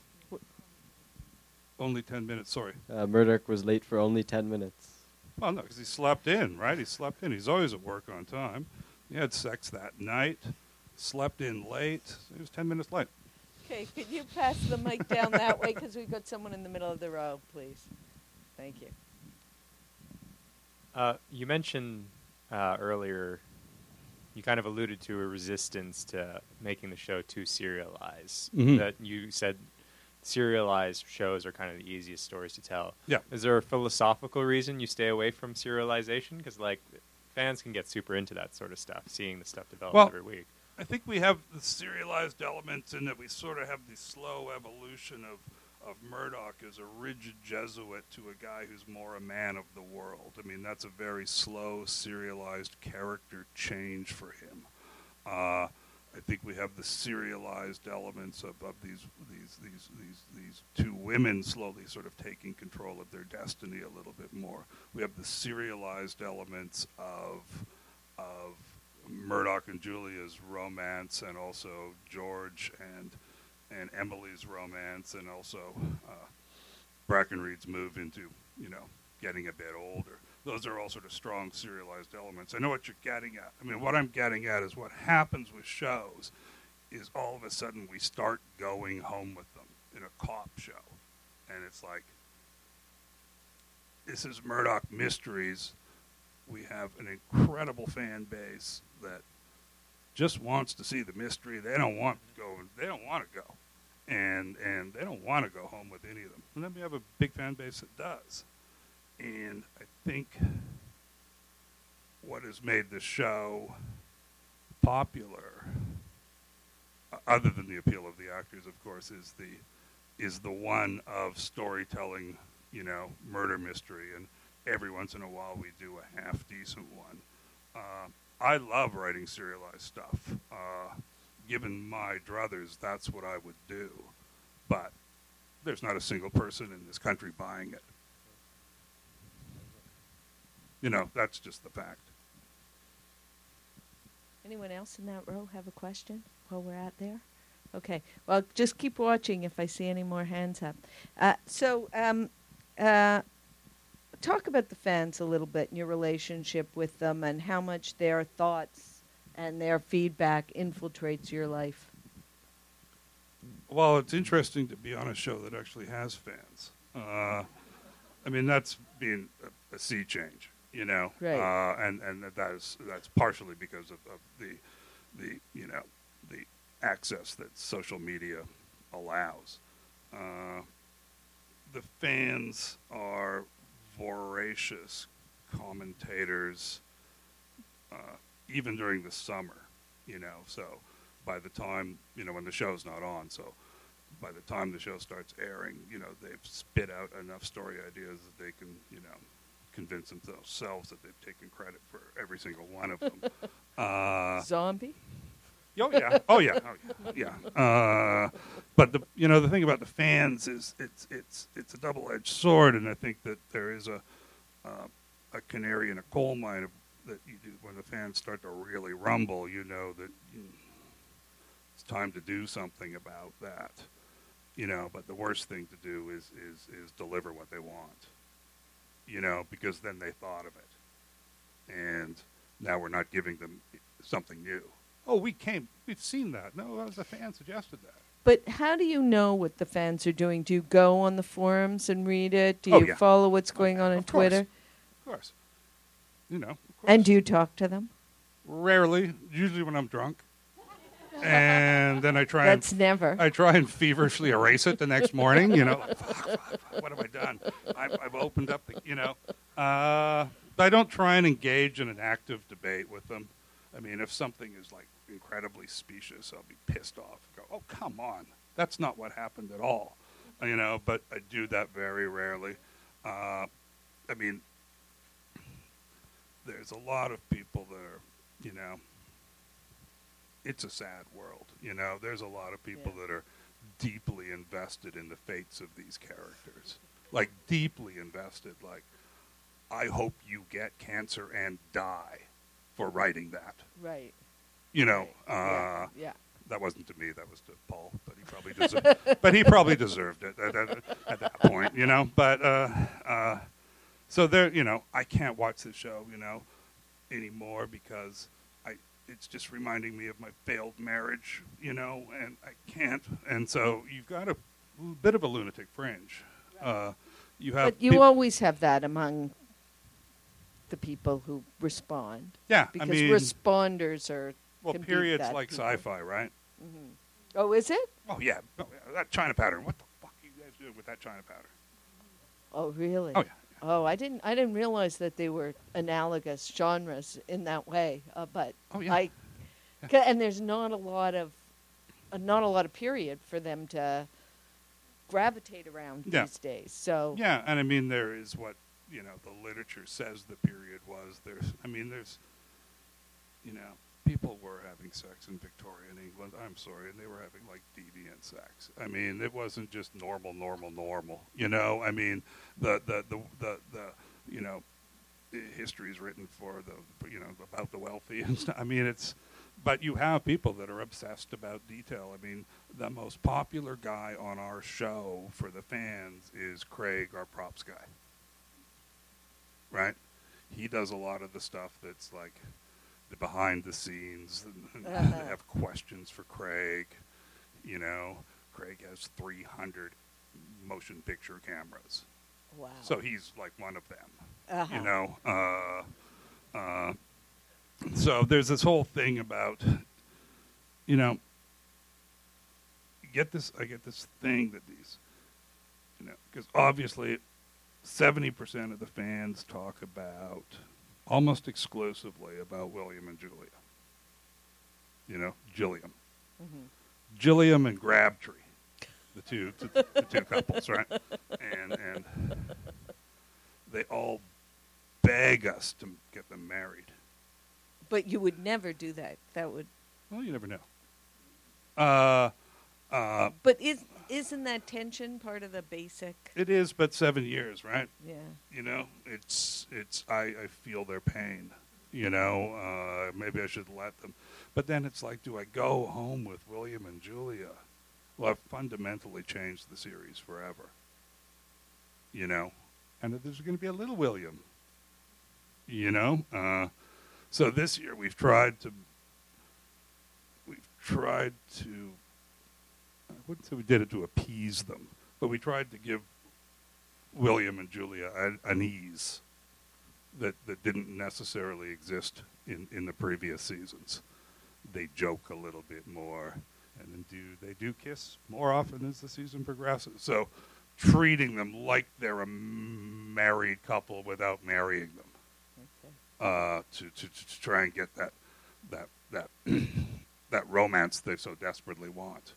Only ten minutes. Sorry. Uh, Murdoch was late for only 10 minutes. Well, no, because he slept in, right? He slept in. He's always at work on time. He had sex that night, slept in late. He was 10 minutes late. Okay, could you pass the mic down that way because we've got someone in the middle of the row, please? Thank you. Uh, you mentioned uh, earlier, you kind of alluded to a resistance to making the show too serialized. Mhm. That you said serialized shows are kind of the easiest stories to tell. Yeah. Is there a philosophical reason you stay away from serialization? Because like fans can get super into that sort of stuff, seeing the stuff develop Well- every week. I think we have the serialized elements in that we sort of have the slow evolution of, of Murdoch as a rigid Jesuit to a guy who's more a man of the world. I mean, that's a very slow, serialized character change for him. Uh, I think we have the serialized elements of, of these, these, these, these, these two women slowly sort of taking control of their destiny a little bit more. We have the serialized elements of, of Murdoch and Julia's romance, and also George and and Emily's romance, and also uh, Brackenreed's move into you know getting a bit older. Those are all sort of strong serialized elements. I know what you're getting at. I mean, what I'm getting at is what happens with shows is all of a sudden we start going home with them in a cop show, and it's like this is Murdoch Mysteries. We have an incredible fan base that just wants to see the mystery. They don't want to go. They don't want to go, and and they don't want to go home with any of them. And then we have a big fan base that does. And I think what has made the show popular, other than the appeal of the actors, of course, is the is the one of storytelling. You know, murder mystery, and every once in a while we do a half decent one. Uh, I love writing serialized stuff. Uh, given my druthers, that's what I would do. But there's not a single person in this country buying it. You know, that's just the fact. Anyone else in that row have a question while we're out there? Okay. Well, just keep watching if I see any more hands up. Uh, so, um, uh, talk about the fans a little bit and your relationship with them and how much their thoughts and their feedback infiltrates your life. Well, it's interesting to be on a show that actually has fans. Uh, I mean, that's being a, a sea change, you know, Right. uh, and and that is that's partially because of, of the the you know the access that social media allows. Uh, the fans are voracious commentators, uh, even during the summer, you know. So by the time you know when the show's not on, so by the time the show starts airing, you know they've spit out enough story ideas that they can, you know, convince themselves that they've taken credit for every single one of them. uh, Zombie? Oh yeah. Oh yeah. Oh yeah. yeah. Uh, but the you know the thing about the fans is it's it's it's a double edged sword, and I think that there is a uh, a canary in a coal mine of, that you do when the fans start to really rumble. You know that you, it's time to do something about that. You know, but the worst thing to do is is is deliver what they want. You know, because then they thought of it, and now we're not giving them something new. Oh, we came, we've seen that. No, that was a fan suggested that. But how do you know what the fans are doing? Do you go on the forums and read it? Do oh, you Oh, yeah. follow what's oh, going on on Of course. Twitter? Of course. You know. Of course. And do you talk to them? rarely, usually when I'm drunk, and then I try and That's never. I try and feverishly erase it the next morning. You know, like, fuck, fuck, fuck, what have I done? I've, I've opened up the, you know. Uh, I don't try and engage in an active debate with them. I mean, if something is like incredibly specious, I'll be pissed off. Go, oh come on, that's not what happened at all. You know, but I do that very rarely. Uh, I mean, there's a lot of people that are, you know, it's a sad world. You know, there's a lot of people Yeah. that are deeply invested in the fates of these characters. Like deeply invested. Like, I hope you get cancer and die for writing that. right. You know, right. uh, yeah. yeah. that wasn't to me. That was to Paul. But he probably deserved. but he probably deserved it at, at, at that point. You know. But uh, uh, so there. You know, I can't watch the show. You know, anymore because. It's just reminding me of my failed marriage. You know, and I can't. And so you've got a bit of a lunatic fringe. Uh, you have. But you peop- always have that among the people who respond. yeah. Because I mean, responders are. well, periods like people. sci-fi, right? Oh, is it? Oh yeah, Oh, yeah, that China pattern. What the fuck are you guys doing with that China pattern? Oh, really? Oh yeah. Oh, I didn't. I didn't realize that they were analogous genres in that way. Uh, but Oh, yeah. I, ca- and there's not a lot of, uh, not a lot of period for them to gravitate around Yeah. these days. So Yeah, and I mean there is what you know the literature says the period was. There's, I mean, there's, you know, people were having sex in Victorian England. I'm sorry, and they were having like deviant sex. I mean, it wasn't just normal, normal, normal. You know, I mean, the the the the, the you know, history is written for the you know about the wealthy and stuff. I mean, it's. But you have people that are obsessed about detail. I mean, the most popular guy on our show for the fans is Craig, our props guy. Right? He does a lot of the stuff that's like the behind the scenes. Uh-huh. They have questions for Craig. You know, Craig has 300 motion picture cameras. wow. So he's like one of them Uh-huh. you know. Uh, uh, so there's this whole thing about, you know, you get this. I get this thing that these, you know, because obviously, seventy percent of the fans talk about almost exclusively about William and Julia. You know, Gilliam, Mhm. Gilliam and Crabtree, the two the, the two couples, right? And and they all beg us to get them married. But you would never do that. That would. Well, you never know. Uh, uh, But is isn't that tension part of the basic? it is but seven years, right? Yeah. You know, it's it's. I, I feel their pain. You know, uh, maybe I should let them. But then it's like, do I go home with William and Julia? Well, I've fundamentally changed the series forever. You know, and there's going to be a little William. You know, uh, so this year we've tried to. We've tried to. I wouldn't say we did it to appease them, but we tried to give William and Julia an, an ease that, that didn't necessarily exist in, in the previous seasons. They joke a little bit more, and then do they do kiss more often as the season progresses. So, treating them like they're a married couple without marrying them Okay. uh, to, to to try and get that that that that romance they so desperately want.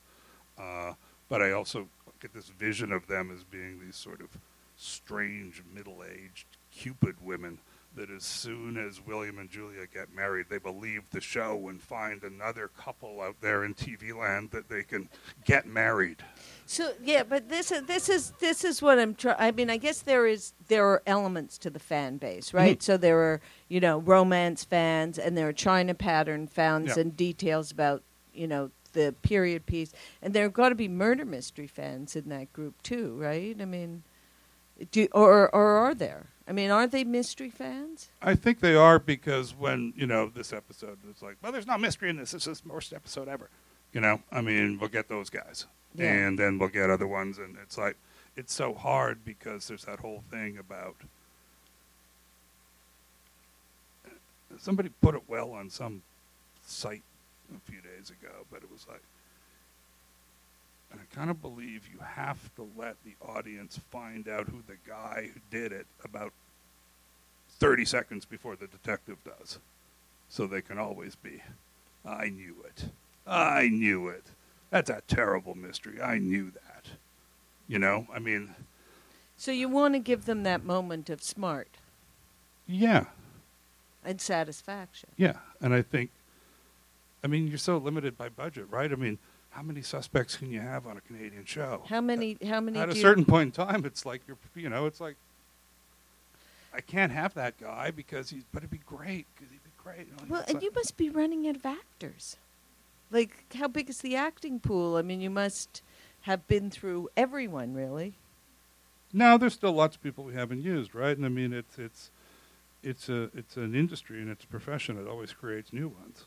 Uh, but I also get this vision of them as being these sort of strange middle-aged Cupid women that as soon as William and Julia get married, they will leave the show and find another couple out there in TV land that they can get married. So yeah, but this is this is this is what I'm trying. I mean, I guess there is there are elements to the fan base, right? Mhm. So there are you know romance fans, and there are China pattern fans, Yeah. and details about you know the period piece, and there have got to be murder mystery fans in that group too, right? I mean, do or or are there? I mean, are they mystery fans? I think they are because when you know this episode was like, well, there's no mystery in this. This is the worst episode ever. You know, I mean, we'll get those guys, Yeah. and then we'll get other ones, and it's like it's so hard because there's that whole thing about somebody put it well on some site a few days ago, but it was like. And I kind of believe you have to let the audience find out who the guy who did it about 30 seconds before the detective does. So they can always be, I knew it. I knew it. That's a terrible mystery. I knew that. You know, I mean, So you want to give them that moment of smart yeah, and satisfaction. yeah. And I think, I mean, you're so limited by budget, right? I mean, how many suspects can you have on a Canadian show? How many? How many? At a certain point in time, it's like you're, you know, it's like I can't have that guy because he's, but it'd be great because he'd be great. You know, Well, and you must be running out of actors. Like, how big is the acting pool? I mean, you must have been through everyone, really. No, there's still lots of people we haven't used, right? And I mean, it's it's it's a it's an industry and it's a profession It always creates new ones.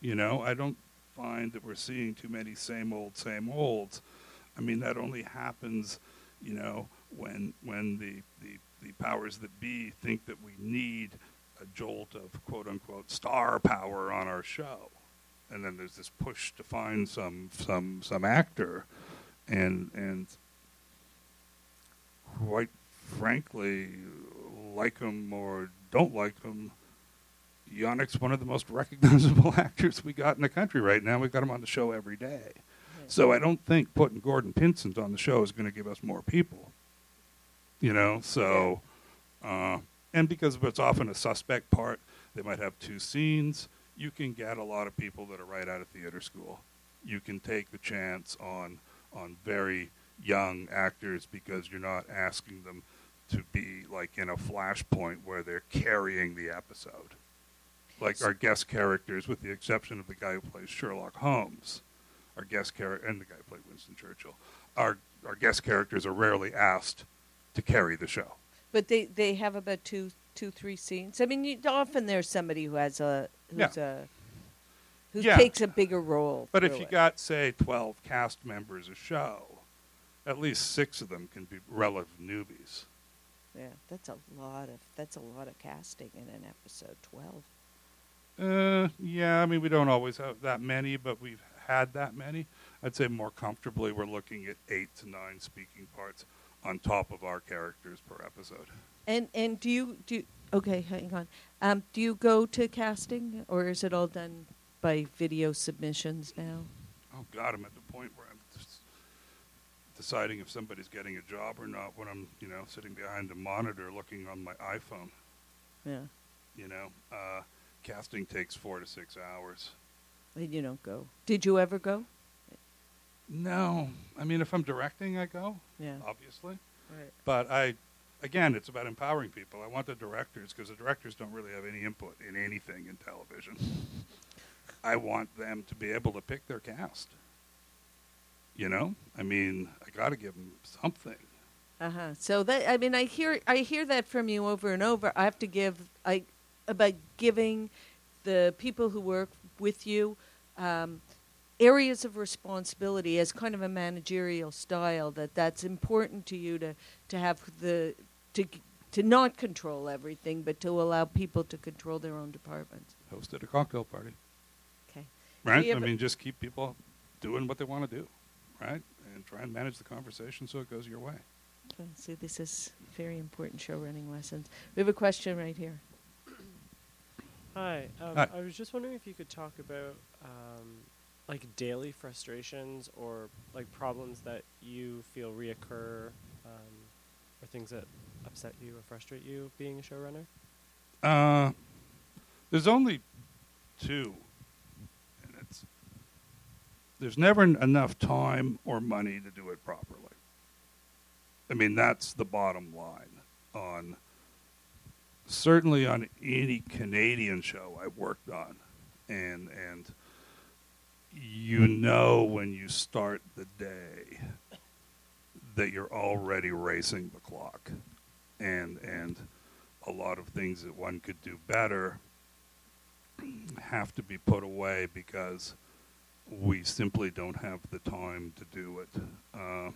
You know, I don't find that we're seeing too many same old, same olds. I mean, that only happens, you know, when when the the, the powers that be think that we need a jolt of quote unquote star power on our show, and then there's this push to find some some some actor, and and quite frankly, like him or don't like him, Yannick's one of the most recognizable actors we got in the country right now. We've got him on the show every day. So I don't think putting Gordon Pinsent on the show is going to give us more people. You know, so, uh, and because it's often a suspect part, they might have two scenes. You can get a lot of people that are right out of theater school. You can take the chance on on very young actors because you're not asking them to be like in a flashpoint where they're carrying the episode. Like our guest characters, with the exception of the guy who plays Sherlock Holmes, our guest character and the guy who played Winston Churchill, our our guest characters are rarely asked to carry the show. But they, they have about two, two, three scenes. I mean, you, often there's somebody who has a who's a who Yeah. takes a bigger role. But if you it. got say twelve cast members a show, at least six of them can be relative newbies. yeah, that's a lot of that's a lot of casting in an episode. Twelve. Uh, yeah, I mean we don't always have that many, but we've had that many. I'd say more comfortably we're looking at eight to nine speaking parts on top of our characters per episode. And and do you do? Okay, hang on. Um, do you go to casting, or is it all done by video submissions now? Oh God, I'm at the point where I'm deciding if somebody's getting a job or not when I'm, you know, sitting behind a monitor looking on my iPhone. Yeah, You know, uh, casting takes four to six hours. and you don't go. Did you ever go? No, I mean if I'm directing, I go Yeah. obviously. Right. But I, again, it's about empowering people. I want the directors because the directors don't really have any input in anything in television. I want them to be able to pick their cast. You know, I mean, I got to give them something. Uh huh. So that I mean, I hear I hear that from you over and over. I have to give I about giving the people who work with you um, areas of responsibility as kind of a managerial style. That that's important to you to to have the to to not control everything, but to allow people to control their own departments. Hosted a cocktail party, Okay. right? I mean, just keep people doing what they want to do, right? And try and manage the conversation so it goes your way. Okay, So this is very important show running lessons. We have a question right here. Hi. Um, Hi. I was just wondering if you could talk about um, like daily frustrations or like problems that you feel reoccur, um, or things that upset you or frustrate you being a showrunner. Uh, there's only two, and it's there's never enough time or money to do it properly. I mean, that's the bottom line on certainly on any Canadian show I've worked on, and and you know when you start the day that you're already racing the clock, and and a lot of things that one could do better have to be put away because we simply don't have the time to do it. Uh,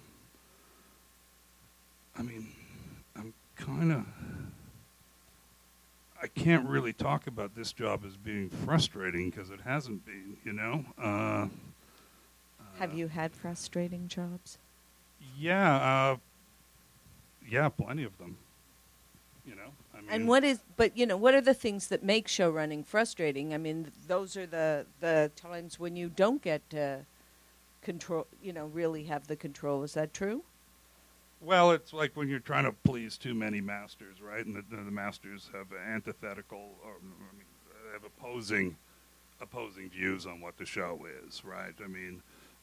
I mean, I'm kind of. I can't really talk about this job as being frustrating because it hasn't been, you know. Uh, Have uh, you had frustrating jobs? Yeah, uh, yeah, plenty of them. You know, I mean, And what is, but you know, what are the things that make show running frustrating? I mean, th- those are the the times when you don't get to control, you know, really have the control. Is that true? Well, it's like when you're trying to please too many masters, right? And the, the masters have antithetical, or I mean, have opposing, opposing views on what the show is, right? I mean,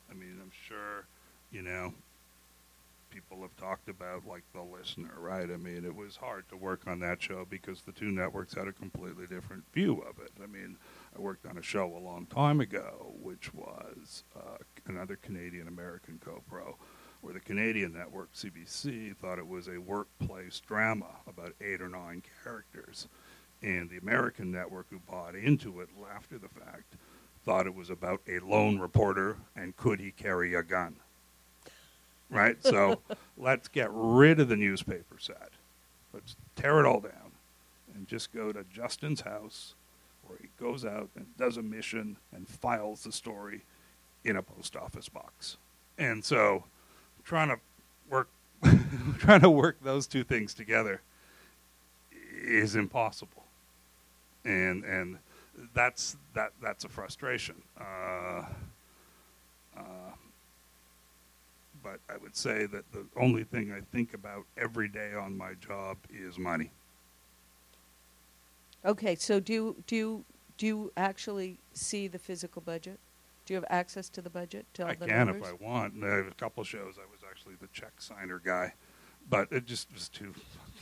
I mean, I'm sure, you know, people have talked about like the listener, right? I mean, it was hard to work on that show because the two networks had a completely different view of it. I mean, I worked on a show a long time ago, which was uh, another Canadian American co-pro where the Canadian network, CBC, thought it was a workplace drama about eight or nine characters. And the American network, who bought into it after the fact, thought it was about a lone reporter and could he carry a gun. Right? So let's get rid of the newspaper set. Let's tear it all down and just go to Justin's house where he goes out and does a mission and files the story in a post office box. And so trying to work trying to work those two things together is impossible and and that's that that's a frustration uh, uh, but I would say that the only thing I think about every day on my job is money. Okay, so do you, do you, do you actually see the physical budget? Do you have access to the budget? To I can numbers? if I want. And I have a couple shows I was actually the check signer guy, but it just was too.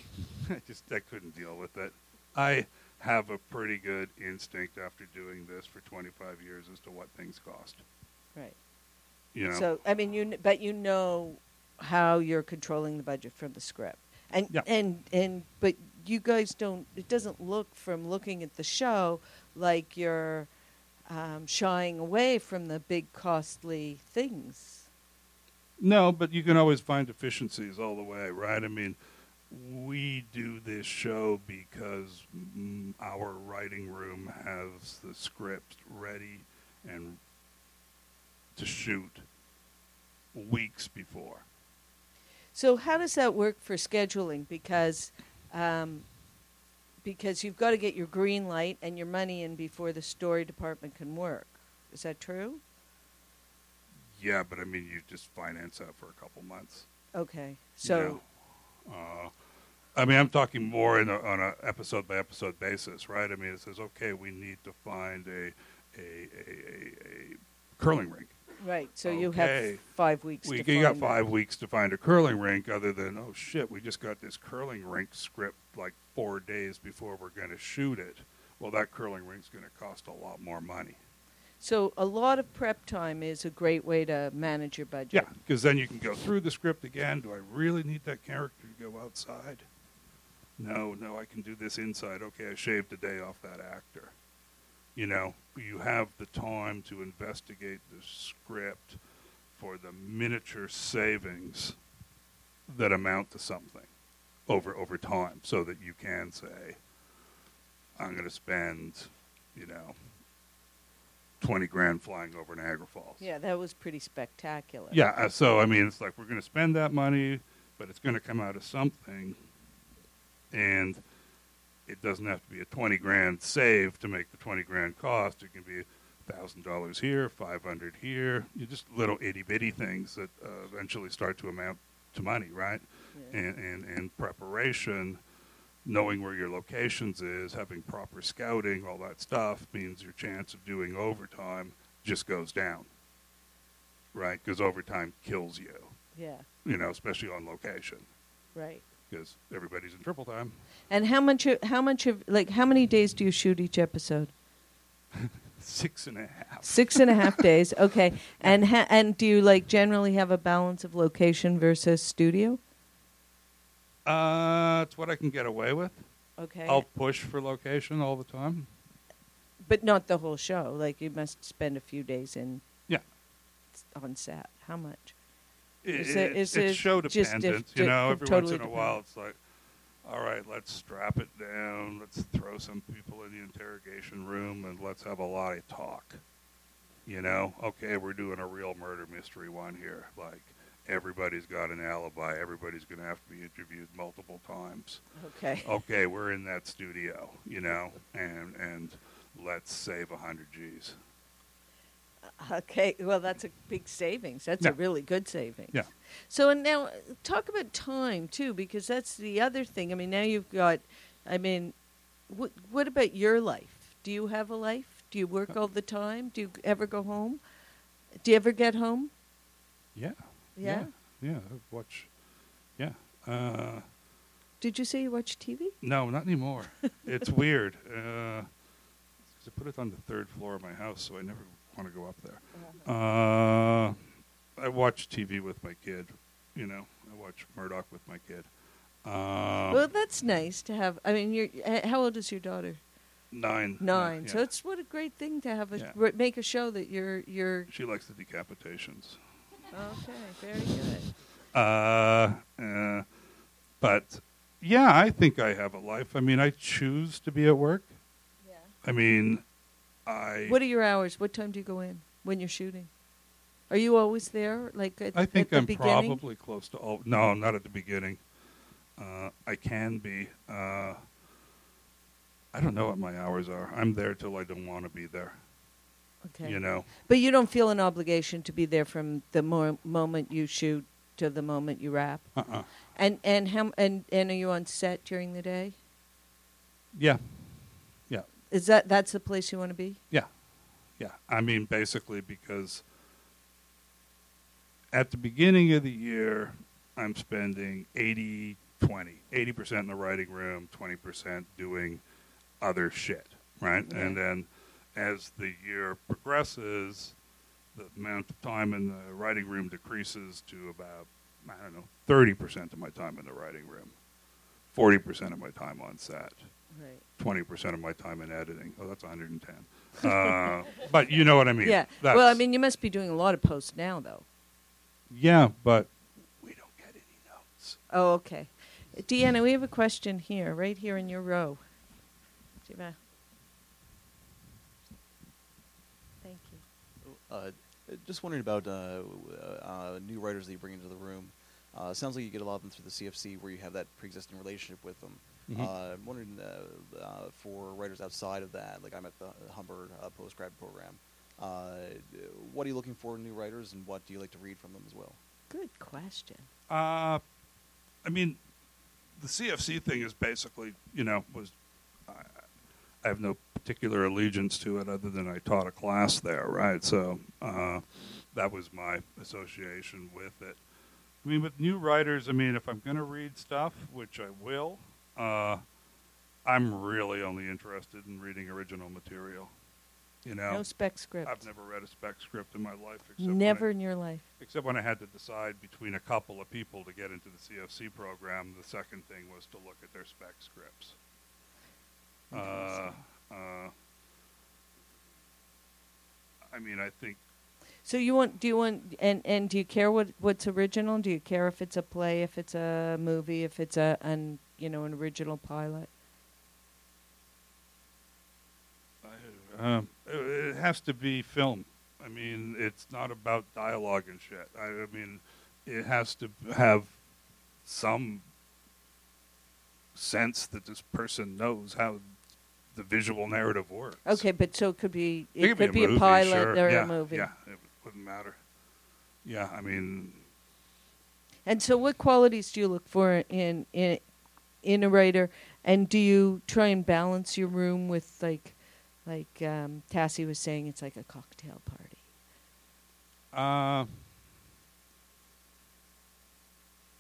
I just I couldn't deal with it. I have a pretty good instinct after doing this for 25 years as to what things cost. Right. You know. So I mean, you kn- but you know how you're controlling the budget from the script, and Yeah. and and but you guys don't. It doesn't look from looking at the show like you're um, shying away from the big costly things. No, but you can always find deficiencies all the way, right? I mean, we do this show because mm, our writing room has the script ready and to shoot weeks before. So how does that work for scheduling? Because um, because you've got to get your green light and your money in before the story department can work. Is that true? Yeah, but I mean, you just finance that for a couple months. Okay. you So know? uh, I mean, I'm talking more in a, on a episode by episode basis, right? I mean, it says, okay, we need to find a a, a, a, curling rink. right. So you have five weeks. We to you got that. five weeks to find a curling rink. Other than oh shit, we just got this curling rink script like four days before we're going to shoot it. Well, that curling rink's going to cost a lot more money. So a lot of prep time is a great way to manage your budget. Yeah, because then you can go through the script again. Do I really need that character to go outside? No, no, I can do this inside. Okay, I shaved a day off that actor. You know, you have the time to investigate the script for the miniature savings that amount to something over over time, so that you can say, I'm going to spend, you know, twenty grand flying over Niagara Falls. Yeah, that was pretty spectacular. Yeah, uh, so I mean, it's like we're going to spend that money, but it's going to come out of something, and it doesn't have to be a twenty grand save to make the twenty grand cost. It can be thousand dollars here, five hundred here. You just little itty bitty things that uh, eventually start to amount to money, right? Yeah. And, and and preparation, knowing where your locations is, having proper scouting, all that stuff means your chance of doing overtime just goes down. Right? Because overtime kills you, Yeah, you know, especially on location right. because everybody's in triple time. And how much? How much of like how many days do you shoot each episode? Six and a half. Six and a half days. Okay. And ha- and do you like generally have a balance of location versus studio? Uh, it's what I can get away with. Okay. I'll push for location all the time. But not the whole show. Like you must spend a few days in Yeah. on set. How much? Is it- it- is it's it show just dependent, dif- you know. Every totally once in a while, it's like, all right, let's strap it down. Let's throw some people in the interrogation room and let's have a lot of talk. You know, okay, we're doing a real murder mystery one here. Like everybody's got an alibi. Everybody's going to have to be interviewed multiple times. Okay. Okay, we're in that studio, you know, and and let's save a hundred G's. Okay. Well, that's a big savings. That's Yeah. a really good savings. Yeah. So and now uh, talk about time too, because that's the other thing. I mean, now you've got. I mean, what what about your life? Do you have a life? Do you work all the time? Do you ever go home? Do you ever get home? Yeah. Yeah. Yeah. yeah I watch. Yeah. Uh, Did you say you watch TV? No, not anymore. it's weird. Uh I put it on the third floor of my house, so I never want to go up there. Uh, I watch TV with my kid. You know, I watch Murdoch with my kid. Um, well, that's nice to have. I mean, you're how old is your daughter? nine. Nine. Yeah, So yeah. it's what a great thing to have a Yeah. r- make a show that you're you're. She likes the decapitations. Okay, very good. Uh, uh, but yeah, I think I have a life. I mean, I choose to be at work. Yeah. I mean, I. What are your hours? What time do you go in when you're shooting? Are you always there? Like at, I think I'm beginning? probably close to all. No, not at the beginning. Uh, I can be. Uh, I don't know what my hours are. I'm there till I don't want to be there. Okay. You know. But you don't feel an obligation to be there from the mo- moment you shoot to the moment you wrap. Uh-uh. And and how and and are you on set during the day? Yeah. Yeah. Is that that's the place you want to be? Yeah. Yeah. I mean, basically, because at the beginning of the year, I'm spending 80 20. 80% in the writing room, 20% doing other shit, right? Yeah. And then as the year progresses, the amount of time in the writing room decreases to about, I don't know, 30% of my time in the writing room, 40% of my time on set Right. twenty percent of my time in editing. Oh, that's 110. Uh, but you know what I mean. yeah. That's, Well, I mean, you must be doing a lot of posts now, though. yeah, but we don't get any notes. Oh, okay. Deanna, we have a question here, right here in your row. Jiva. Thank you. Uh, just wondering about uh, uh, new writers that you bring into the room. Uh, sounds like you get a lot of them through the CFC, where you have that pre-existing relationship with them. Mhm. Uh, I'm wondering uh, uh, for writers outside of that, like I'm at the Humber uh, postgrad program. Uh, what are you looking for in new writers, and what do you like to read from them as well? Good question. Uh, I mean, the CFC thing is basically, you know, was I, have no particular allegiance to it other than I taught a class there, right? So uh, that was my association with it. I mean, with new writers, I mean, if I'm going to read stuff, which I will, uh, I'm really only interested in reading original material. You know, No spec script. I've never read a spec script in my life. Except when I- Never in your life. Except when I had to decide between a couple of people to get into the CFC program, the second thing was to look at their spec scripts. Uh, uh, I mean, I think So you want? Do you want? And and do you care what what's original? Do you care if it's a play, if it's a movie, if it's a an you know an original pilot? um, it, it has to be film. I mean, it's not about dialogue and shit. I, I mean, it has to have some sense that this person knows how the visual narrative works. Okay, but so it could be it, It could be, a, movie, pilot sure. or yeah, a movie. Yeah, it wouldn't matter. Yeah, I mean, And so, what qualities do you look for in in in a writer? And do you try and balance your room with like, like um, Tassie was saying, it's like a cocktail party. Uh,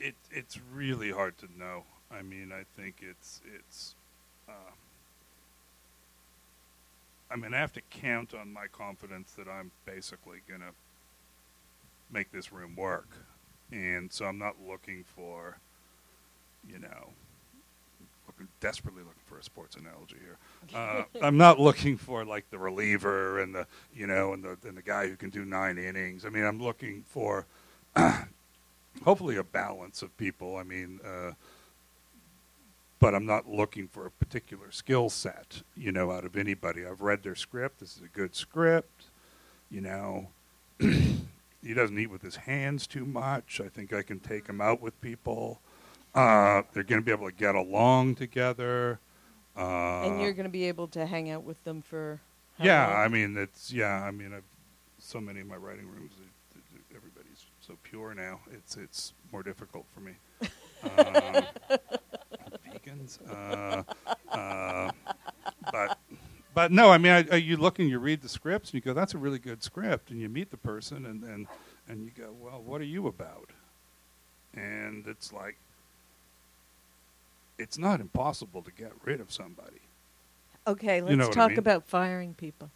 it it's really hard to know. I mean, I think it's it's. Uh, I mean, I have to count on my confidence that I'm basically gonna make this room work, and so I'm not looking for, you know, looking desperately looking for a sports analogy here. Uh, I'm not looking for like the reliever and the you know and the and the guy who can do nine innings. I mean, I'm looking for hopefully a balance of people. I mean, uh, but I'm not looking for a particular skill set, you know, out of anybody. I've read their script. This is a good script, you know. he doesn't eat with his hands too much. I think I can take him out with people. Uh, they're going to be able to get along together. Uh, and you're going to be able to hang out with them for. how yeah, long? I mean it's yeah. I mean I've so many of my writing rooms. Everybody's so pure now. It's it's more difficult for me. Um, vegans, uh, uh, but but no. I mean, I, I, you look and you read the scripts and you go, "That's a really good script," and you meet the person and and and you go, "Well, what are you about?" And it's like it's not impossible to get rid of somebody. Okay, let's You know what I talk mean. about firing people.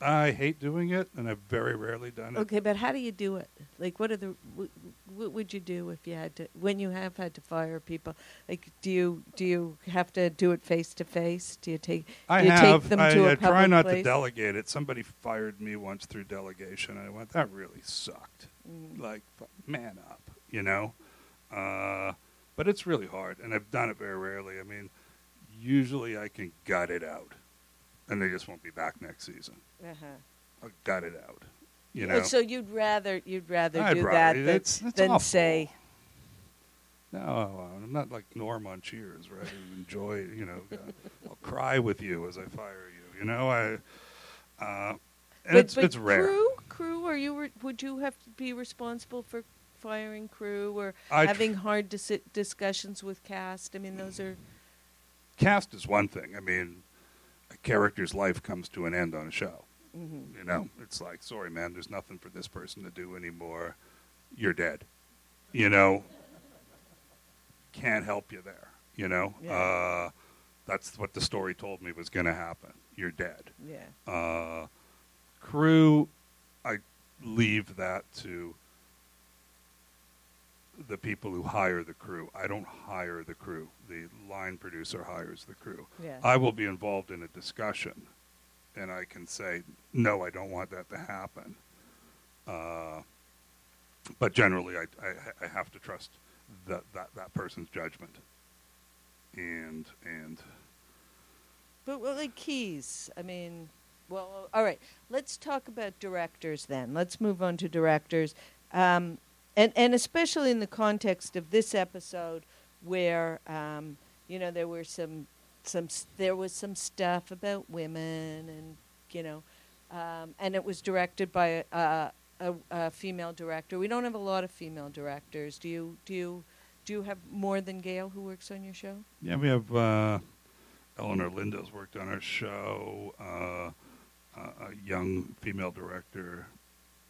I hate doing it, and I've very rarely done it. Okay, but how do you do it? Like, what are the what, what would you do if you had to when you have had to fire people? Like, do you do you have to do it face to face? Do you take I you have. take them I, to a I try not place? to delegate it. Somebody fired me once through delegation, and I went, "That really sucked." Mm. Like, man up, you know. Uh, but it's really hard, and I've done it very rarely. I mean, usually I can gut it out, and they just won't be back next season. Uh-huh. I'll gut it out, you know. So you'd rather you'd rather I'd do rather- that than, it's- it's than awful. say No, I'm not like Norm on Cheers, right? I enjoy, you know, I'll cry with you as I fire you. You know, I. Uh, and but, it's but it's rare. Crew, crew, are you re- would you have to be responsible for firing crew or I tr- having hard dis- discussions with cast? I mean, those are Cast is one thing. I mean, character's life comes to an end on a show. mhm. You know, it's like, sorry, man, there's nothing for this person to do anymore. You're dead. You know, can't help you there. You know, Yeah. uh, that's what the story told me was going to happen. You're dead. yeah. Uh, crew, I leave that to the people who hire the crew. I don't hire the crew. The line producer hires the crew. Yeah. I will be involved in a discussion, and I can say, no, I don't want that to happen. Uh, but generally, I, I, I have to trust that, that, that person's judgment. And and But well, like keys, I mean, well, all right. Let's talk about directors then. Let's move on to directors, um, and and especially in the context of this episode, where um, you know there were some some there was some stuff about women, and you know, um, and it was directed by a, a, a, female director. We don't have a lot of female directors. Do you do you do you have more than Gail who works on your show? Yeah, we have uh, Eleanore Lindo's worked on our show. Uh, a young female director.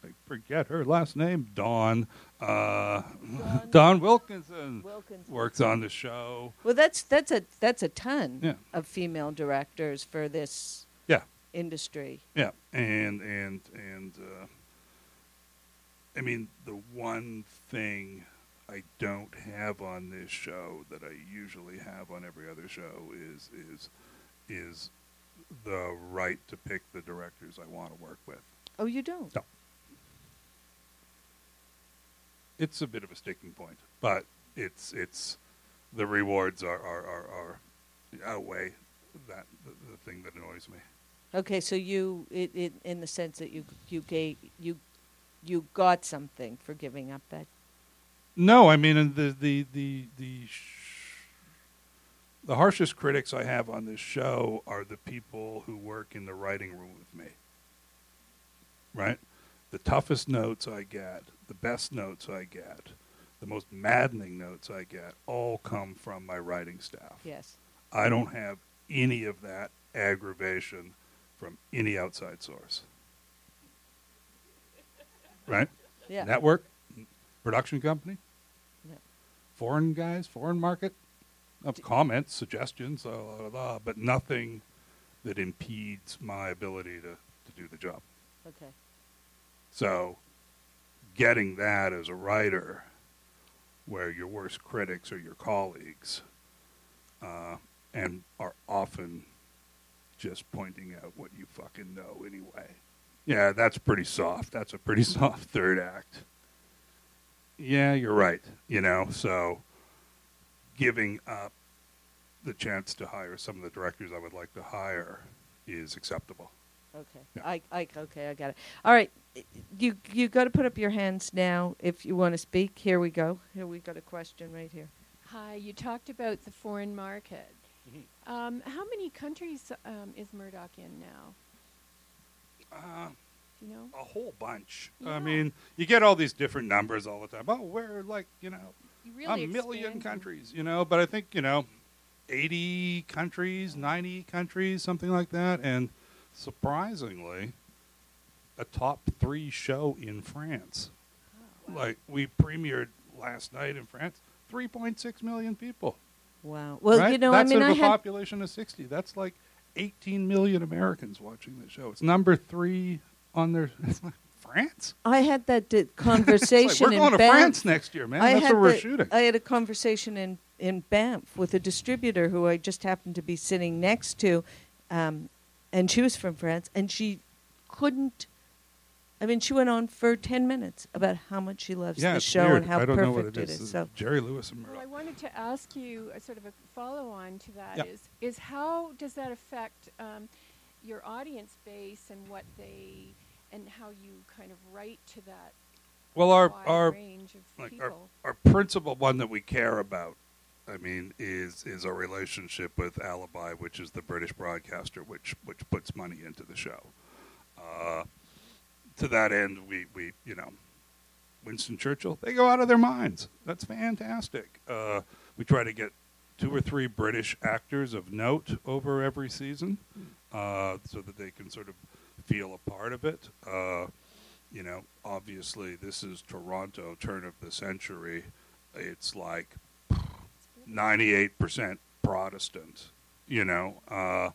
I forget her last name. Dawn. Uh, Dawn- Dawn Wilkinson Wilkinson. works on the show. Well, that's that's a that's a ton Yeah. of female directors for this Yeah, industry. yeah, and and and uh, I mean the one thing I don't have on this show that I usually have on every other show is is is the right to pick the directors I want to work with. Oh, you don't? No. It's a bit of a sticking point, but it's it's the rewards are are, are, are outweigh that the, the thing that annoys me. Okay, so you it, it in the sense that you you gave you you got something for giving up that. No, I mean the the the the sh- the harshest critics I have on this show are the people who work in the writing room with me. Right? The toughest notes I get, the best notes I get, the most maddening notes I get all come from my writing staff. Yes. I don't have any of that aggravation from any outside source. Right? Yeah. Network, production company, Yeah. foreign guys, foreign market, of comments, suggestions, uh, blah, blah, blah, blah, but nothing that impedes my ability to, to do the job. Okay. So, getting that as a writer, where your worst critics are your colleagues, uh, and are often just pointing out what you fucking know anyway. Yeah, that's pretty soft. That's a pretty soft third act. Yeah, you're right. You know, so giving up the chance to hire some of the directors I would like to hire is acceptable. Okay. Yeah. I, I okay, I got it. All right. You you got to put up your hands now if you want to speak. Here we go. Here we got a question right here. Hi, you talked about the foreign market. Um, how many countries um, is Murdoch in now? Uh, you know? a whole bunch. I mean, you get all these different numbers all the time. Oh, we're like, you know, You really a million countries, you know, but I think, you know, 80 countries, 90 countries, something like that. And surprisingly, a top three show in France. Oh, wow. Like, we premiered last night in France, 3.6 million people. Wow. Well, right? you know, That's I mean, out I of a population of 60. That's like 18 million Americans watching the show. It's number three on their. France? I had that It's like, conversation we're in going to Banff. France next year, man. I That's where we're the- shooting. I had a conversation in in Banff with a distributor who I just happened to be sitting next to, um, and she was from France, and she couldn't. I mean, she went on for ten minutes about how much she loves yeah, the show weird. and how I don't know what perfect it it is. is. So, Jerry Lewis and Well, I wanted to ask you a sort of a follow-on to that Yeah. is is how does that affect um, your audience base and what they and how you kind of write to that Well, our wide our range of like our, our principal one that we care about, I mean, is is our relationship with Alibi, which is the British broadcaster, which which puts money into the show. Uh, to that end, we we you know, Winston Churchill, they go out of their minds. That's fantastic. Uh, we try to get two or three British actors of note over every season, uh, so that they can sort of feel a part of it. Uh, you know, obviously this is Toronto, turn of the century. It's like 98% Protestant. You know, uh,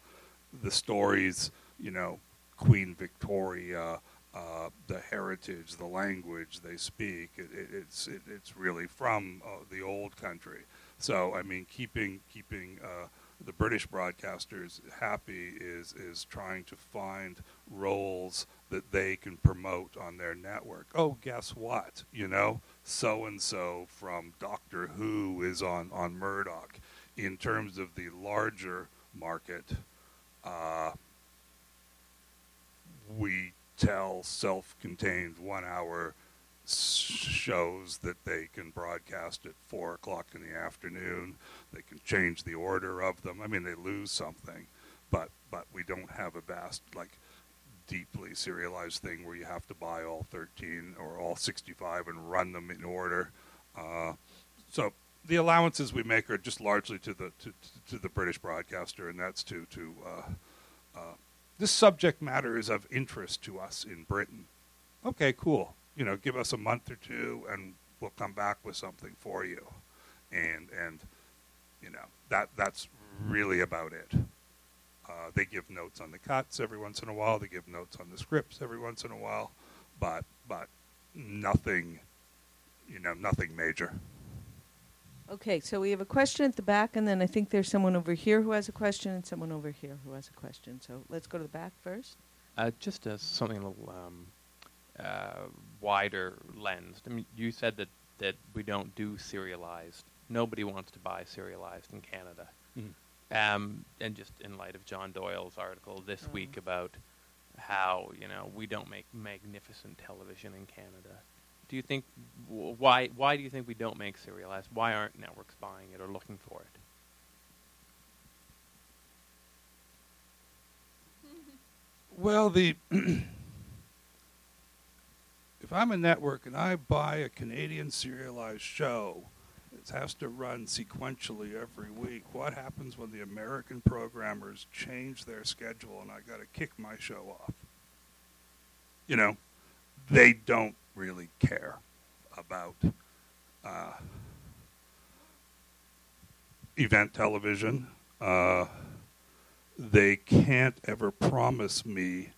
the stories, you know, Queen Victoria, uh, the heritage, the language they speak, it, it, it's it, it's really from uh, the old country. So I mean, keeping keeping uh, the British broadcasters happy is is trying to find roles that they can promote on their network. Oh, guess what? You know, so and so from Doctor Who is on on Murdoch. In terms of the larger market, uh, we tell self-contained one-hour shows that they can broadcast at four o'clock in the afternoon. They can change the order of them. I mean, they lose something, but but we don't have a vast like deeply serialized thing where you have to buy all 13 or all 65 and run them in order. Uh, so the allowances we make are just largely to the to, to the British broadcaster, and that's to to uh, uh, this subject matter is of interest to us in Britain. Okay, cool. You know, give us a month or two, and we'll come back with something for you. And and you know that that's really about it. Uh, they give notes on the cuts every once in a while. They give notes on the scripts every once in a while, but but nothing, you know, nothing major. okay, so we have a question at the back, and then I think there's someone over here who has a question, and someone over here who has a question. So let's go to the back first. Uh, just as something a little um, uh, wider lens. I mean, you said that, that we don't do serialized. Nobody wants to buy serialized in Canada. Um, and just in light of John Doyle's article this Oh. week about how you know we don't make magnificent television in Canada. Do you think wh- why why do you think we don't make serialized? Why aren't networks buying it or looking for it? Well, the if I'm a network and I buy a Canadian serialized show, it has to run sequentially every week. What happens when the American programmers change their schedule and I got to kick my show off? You know, they don't really care about uh, event television. Uh, they can't ever promise me,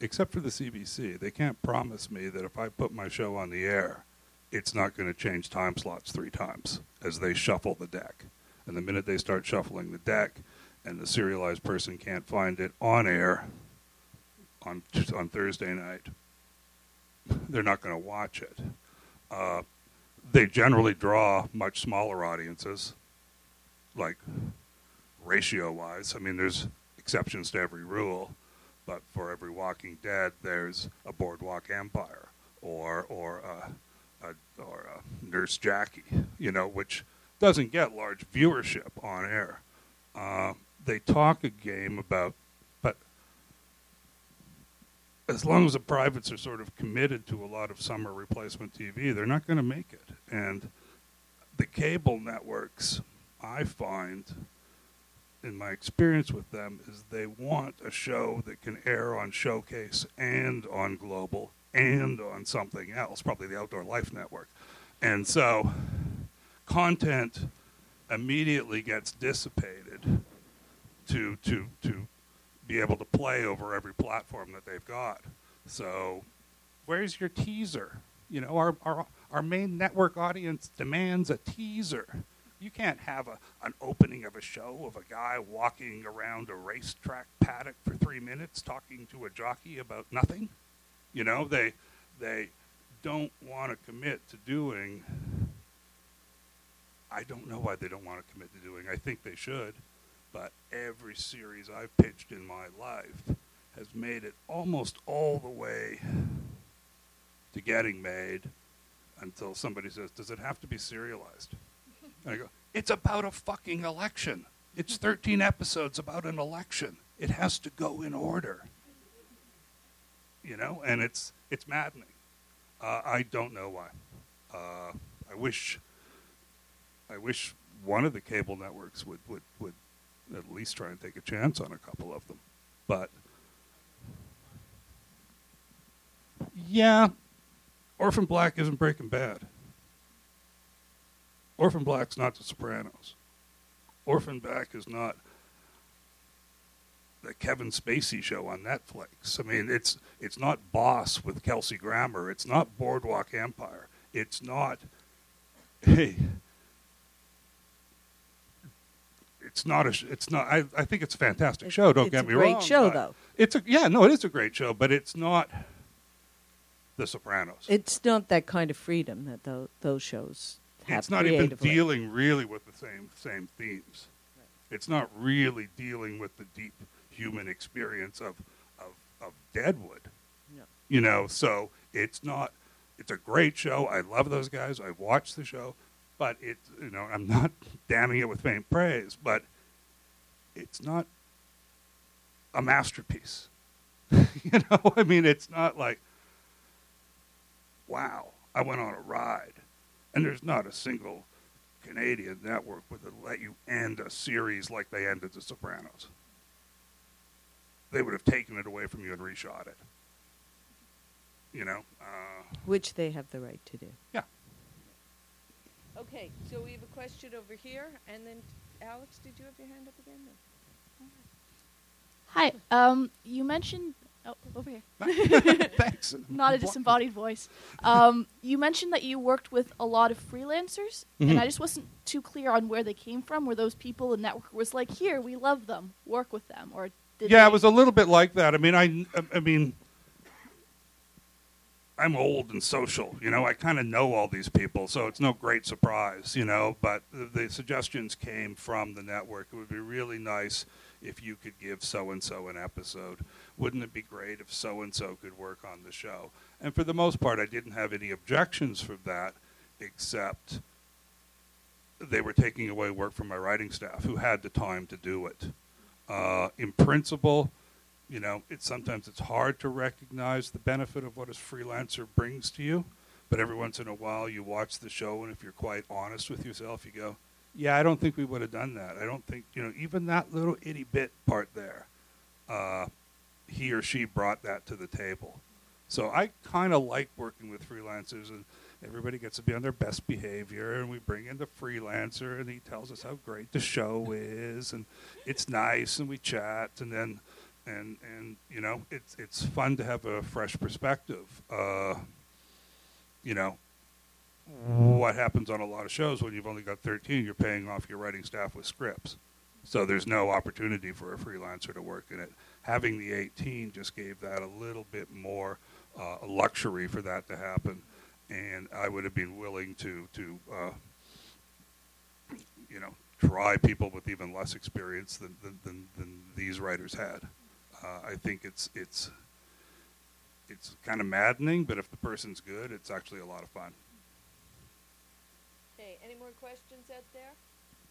except for the CBC, they can't promise me that if I put my show on the air, it's not going to change time slots three times as they shuffle the deck. And the minute they start shuffling the deck and the serialized person can't find it on air on, on Thursday night, they're not going to watch it. Uh, they generally draw much smaller audiences, like ratio wise. I mean, there's exceptions to every rule, but for every Walking Dead, there's a Boardwalk Empire or or a, a, or a Nurse Jackie, you know, which doesn't get large viewership on air. Uh, they talk a game about, but as long as the privates are sort of committed to a lot of summer replacement TV, they're not going to make it. And the cable networks, I find, in my experience with them, is they want a show that can air on Showcase and on Global and on something else, probably the Outdoor Life Network. And so content immediately gets dissipated to to to be able to play over every platform that they've got. So, where's your teaser? You know, our our our main network audience demands a teaser. You can't have a, an opening of a show of a guy walking around a racetrack paddock for three minutes talking to a jockey about nothing. You know, they they don't want to commit to doing. I don't know why they don't want to commit to doing. I think they should, but every series I've pitched in my life has made it almost all the way to getting made until somebody says, "Does it have to be serialized?" And I go, "It's about a fucking election. It's 13 episodes about an election. It has to go in order." You know, and it's it's maddening. Uh, I don't know why. Uh, I wish I wish one of the cable networks would, would, would at least try and take a chance on a couple of them. But yeah, Orphan Black isn't Breaking Bad. Orphan Black's not The Sopranos. Orphan Black is not the Kevin Spacey show on Netflix. I mean, it's it's not Boss with Kelsey Grammer. It's not Boardwalk Empire. It's not. Hey, it's not a. It's not. I, I think it's a fantastic It's- show. Don't get me wrong. it's a great show, though. It's a yeah. No, it is a great show, but it's not The Sopranos. It's not that kind of freedom that tho- those shows it's not even dealing really with the same same themes. It's not really dealing with the deep human experience of of, of Deadwood. No. You know, so it's not. It's a great show. I love those guys. I've watched the show, but it's You know, I'm not damning it with faint praise, but it's not a masterpiece. you know, I mean, it's not like, wow, I went on a ride, and there's not a single Canadian network would let you end a series like they ended The Sopranos. They would have taken it away from you and reshot it. You know, uh, which they have the right to do. yeah. Okay, so we have a question over here, and then Alex, did you have your hand up again? Hi. Um, you mentioned oh, over here. Thanks. Not a disembodied voice. Um, you mentioned that you worked with a lot of freelancers, and Mhm. I just wasn't too clear on where they came from. Were those people the network was like, "Here, we love them, work with them," or did yeah, it was a little bit like that. I mean, I, I mean, I'm old and social. You know, I kind of know all these people, so it's no great surprise. You know, but the, the suggestions came from the network. It would be really nice if you could give so and so an episode. Wouldn't it be great if so and so could work on the show? And for the most part, I didn't have any objections from that, except they were taking away work from my writing staff, who had the time to do it. Uh, in principle, you know, it's sometimes it's hard to recognize the benefit of what a freelancer brings to you. But every once in a while, you watch the show, and if you're quite honest with yourself, you go, "Yeah, I don't think we would have done that. I don't think you know even that little itty bit part there. Uh, he or she brought that to the table. So I kind of like working with freelancers, and everybody gets to be on their best behavior. And we bring in the freelancer, and he tells us how great the show is, and it's nice, and we chat, and then, and and you know, it's it's fun to have a fresh perspective. Uh, you know, what happens on a lot of shows when you've only got 13, you're paying off your writing staff with scripts. So there's no opportunity for a freelancer to work in it. Having the 18 just gave that a little bit more uh, luxury for that to happen, and I would have been willing to to uh, you know try people with even less experience than than, than, than these writers had. Uh, I think it's it's it's kind of maddening, but if the person's good, it's actually a lot of fun. Okay, any more questions out there?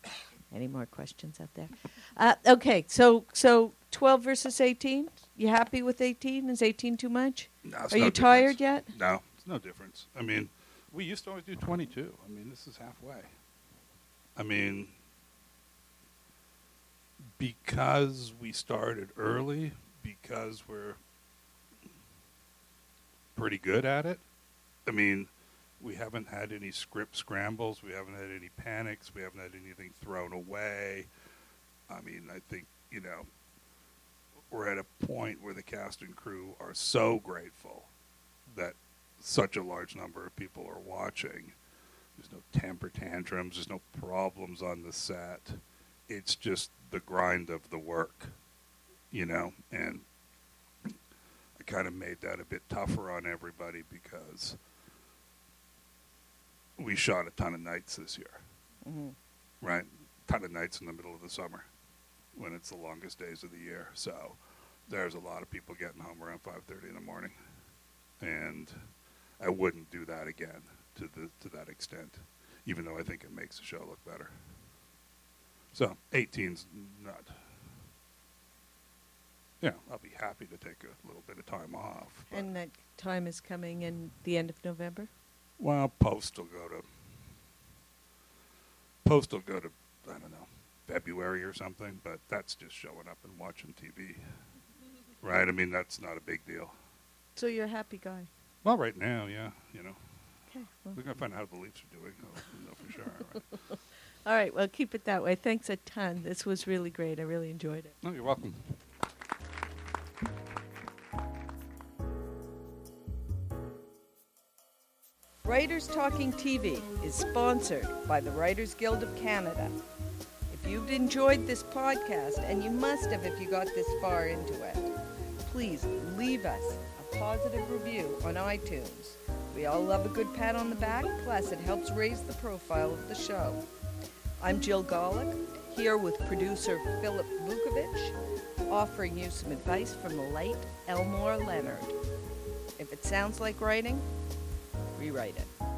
Any more questions out there? Uh, okay, so so twelve versus eighteen. You happy with eighteen? Is eighteen too much? No, it's Are no you difference. tired yet? No, it's no difference. I mean, we used to always do 22. I mean, this is halfway. I mean, because we started early, because we're pretty good at it. I mean, we haven't had any script scrambles. We haven't had any panics. We haven't had anything thrown away. I mean, I think, you know, we're at a point where the cast and crew are so grateful that such a large number of people are watching. There's no temper tantrums, there's no problems on the set. It's just the grind of the work, you know, and I kind of made that a bit tougher on everybody because we shot a ton of nights this year, Mm-hmm. right? ton of nights in the middle of the summer when it's the longest days of the year. So there's a lot of people getting home around 5:30 in the morning, and I wouldn't do that again to the to that extent, even though I think it makes the show look better. So 18's not. Yeah, I'll be happy to take a little bit of time off. And that time is coming in the end of November. Well, post will go to post will go to I don't know February or something, but that's just showing up and watching TV, right? I mean, that's not a big deal. So you're a happy guy. Well, right now, yeah, you know, Okay. Well, we're gonna find out how the Leafs are doing. Oh, I'll know for sure. Right? all right. Well, keep it that way. Thanks a ton. This was really great. I really enjoyed it. No, you're welcome. Writers Talking TV is sponsored by the Writers Guild of Canada. If you've enjoyed this podcast, and you must have if you got this far into it, please leave us a positive review on iTunes. We all love a good pat on the back, plus it helps raise the profile of the show. I'm Jill Golick, here with producer Philip Vukovic, offering you some advice from the late Elmore Leonard. If it sounds like writing, rewrite it.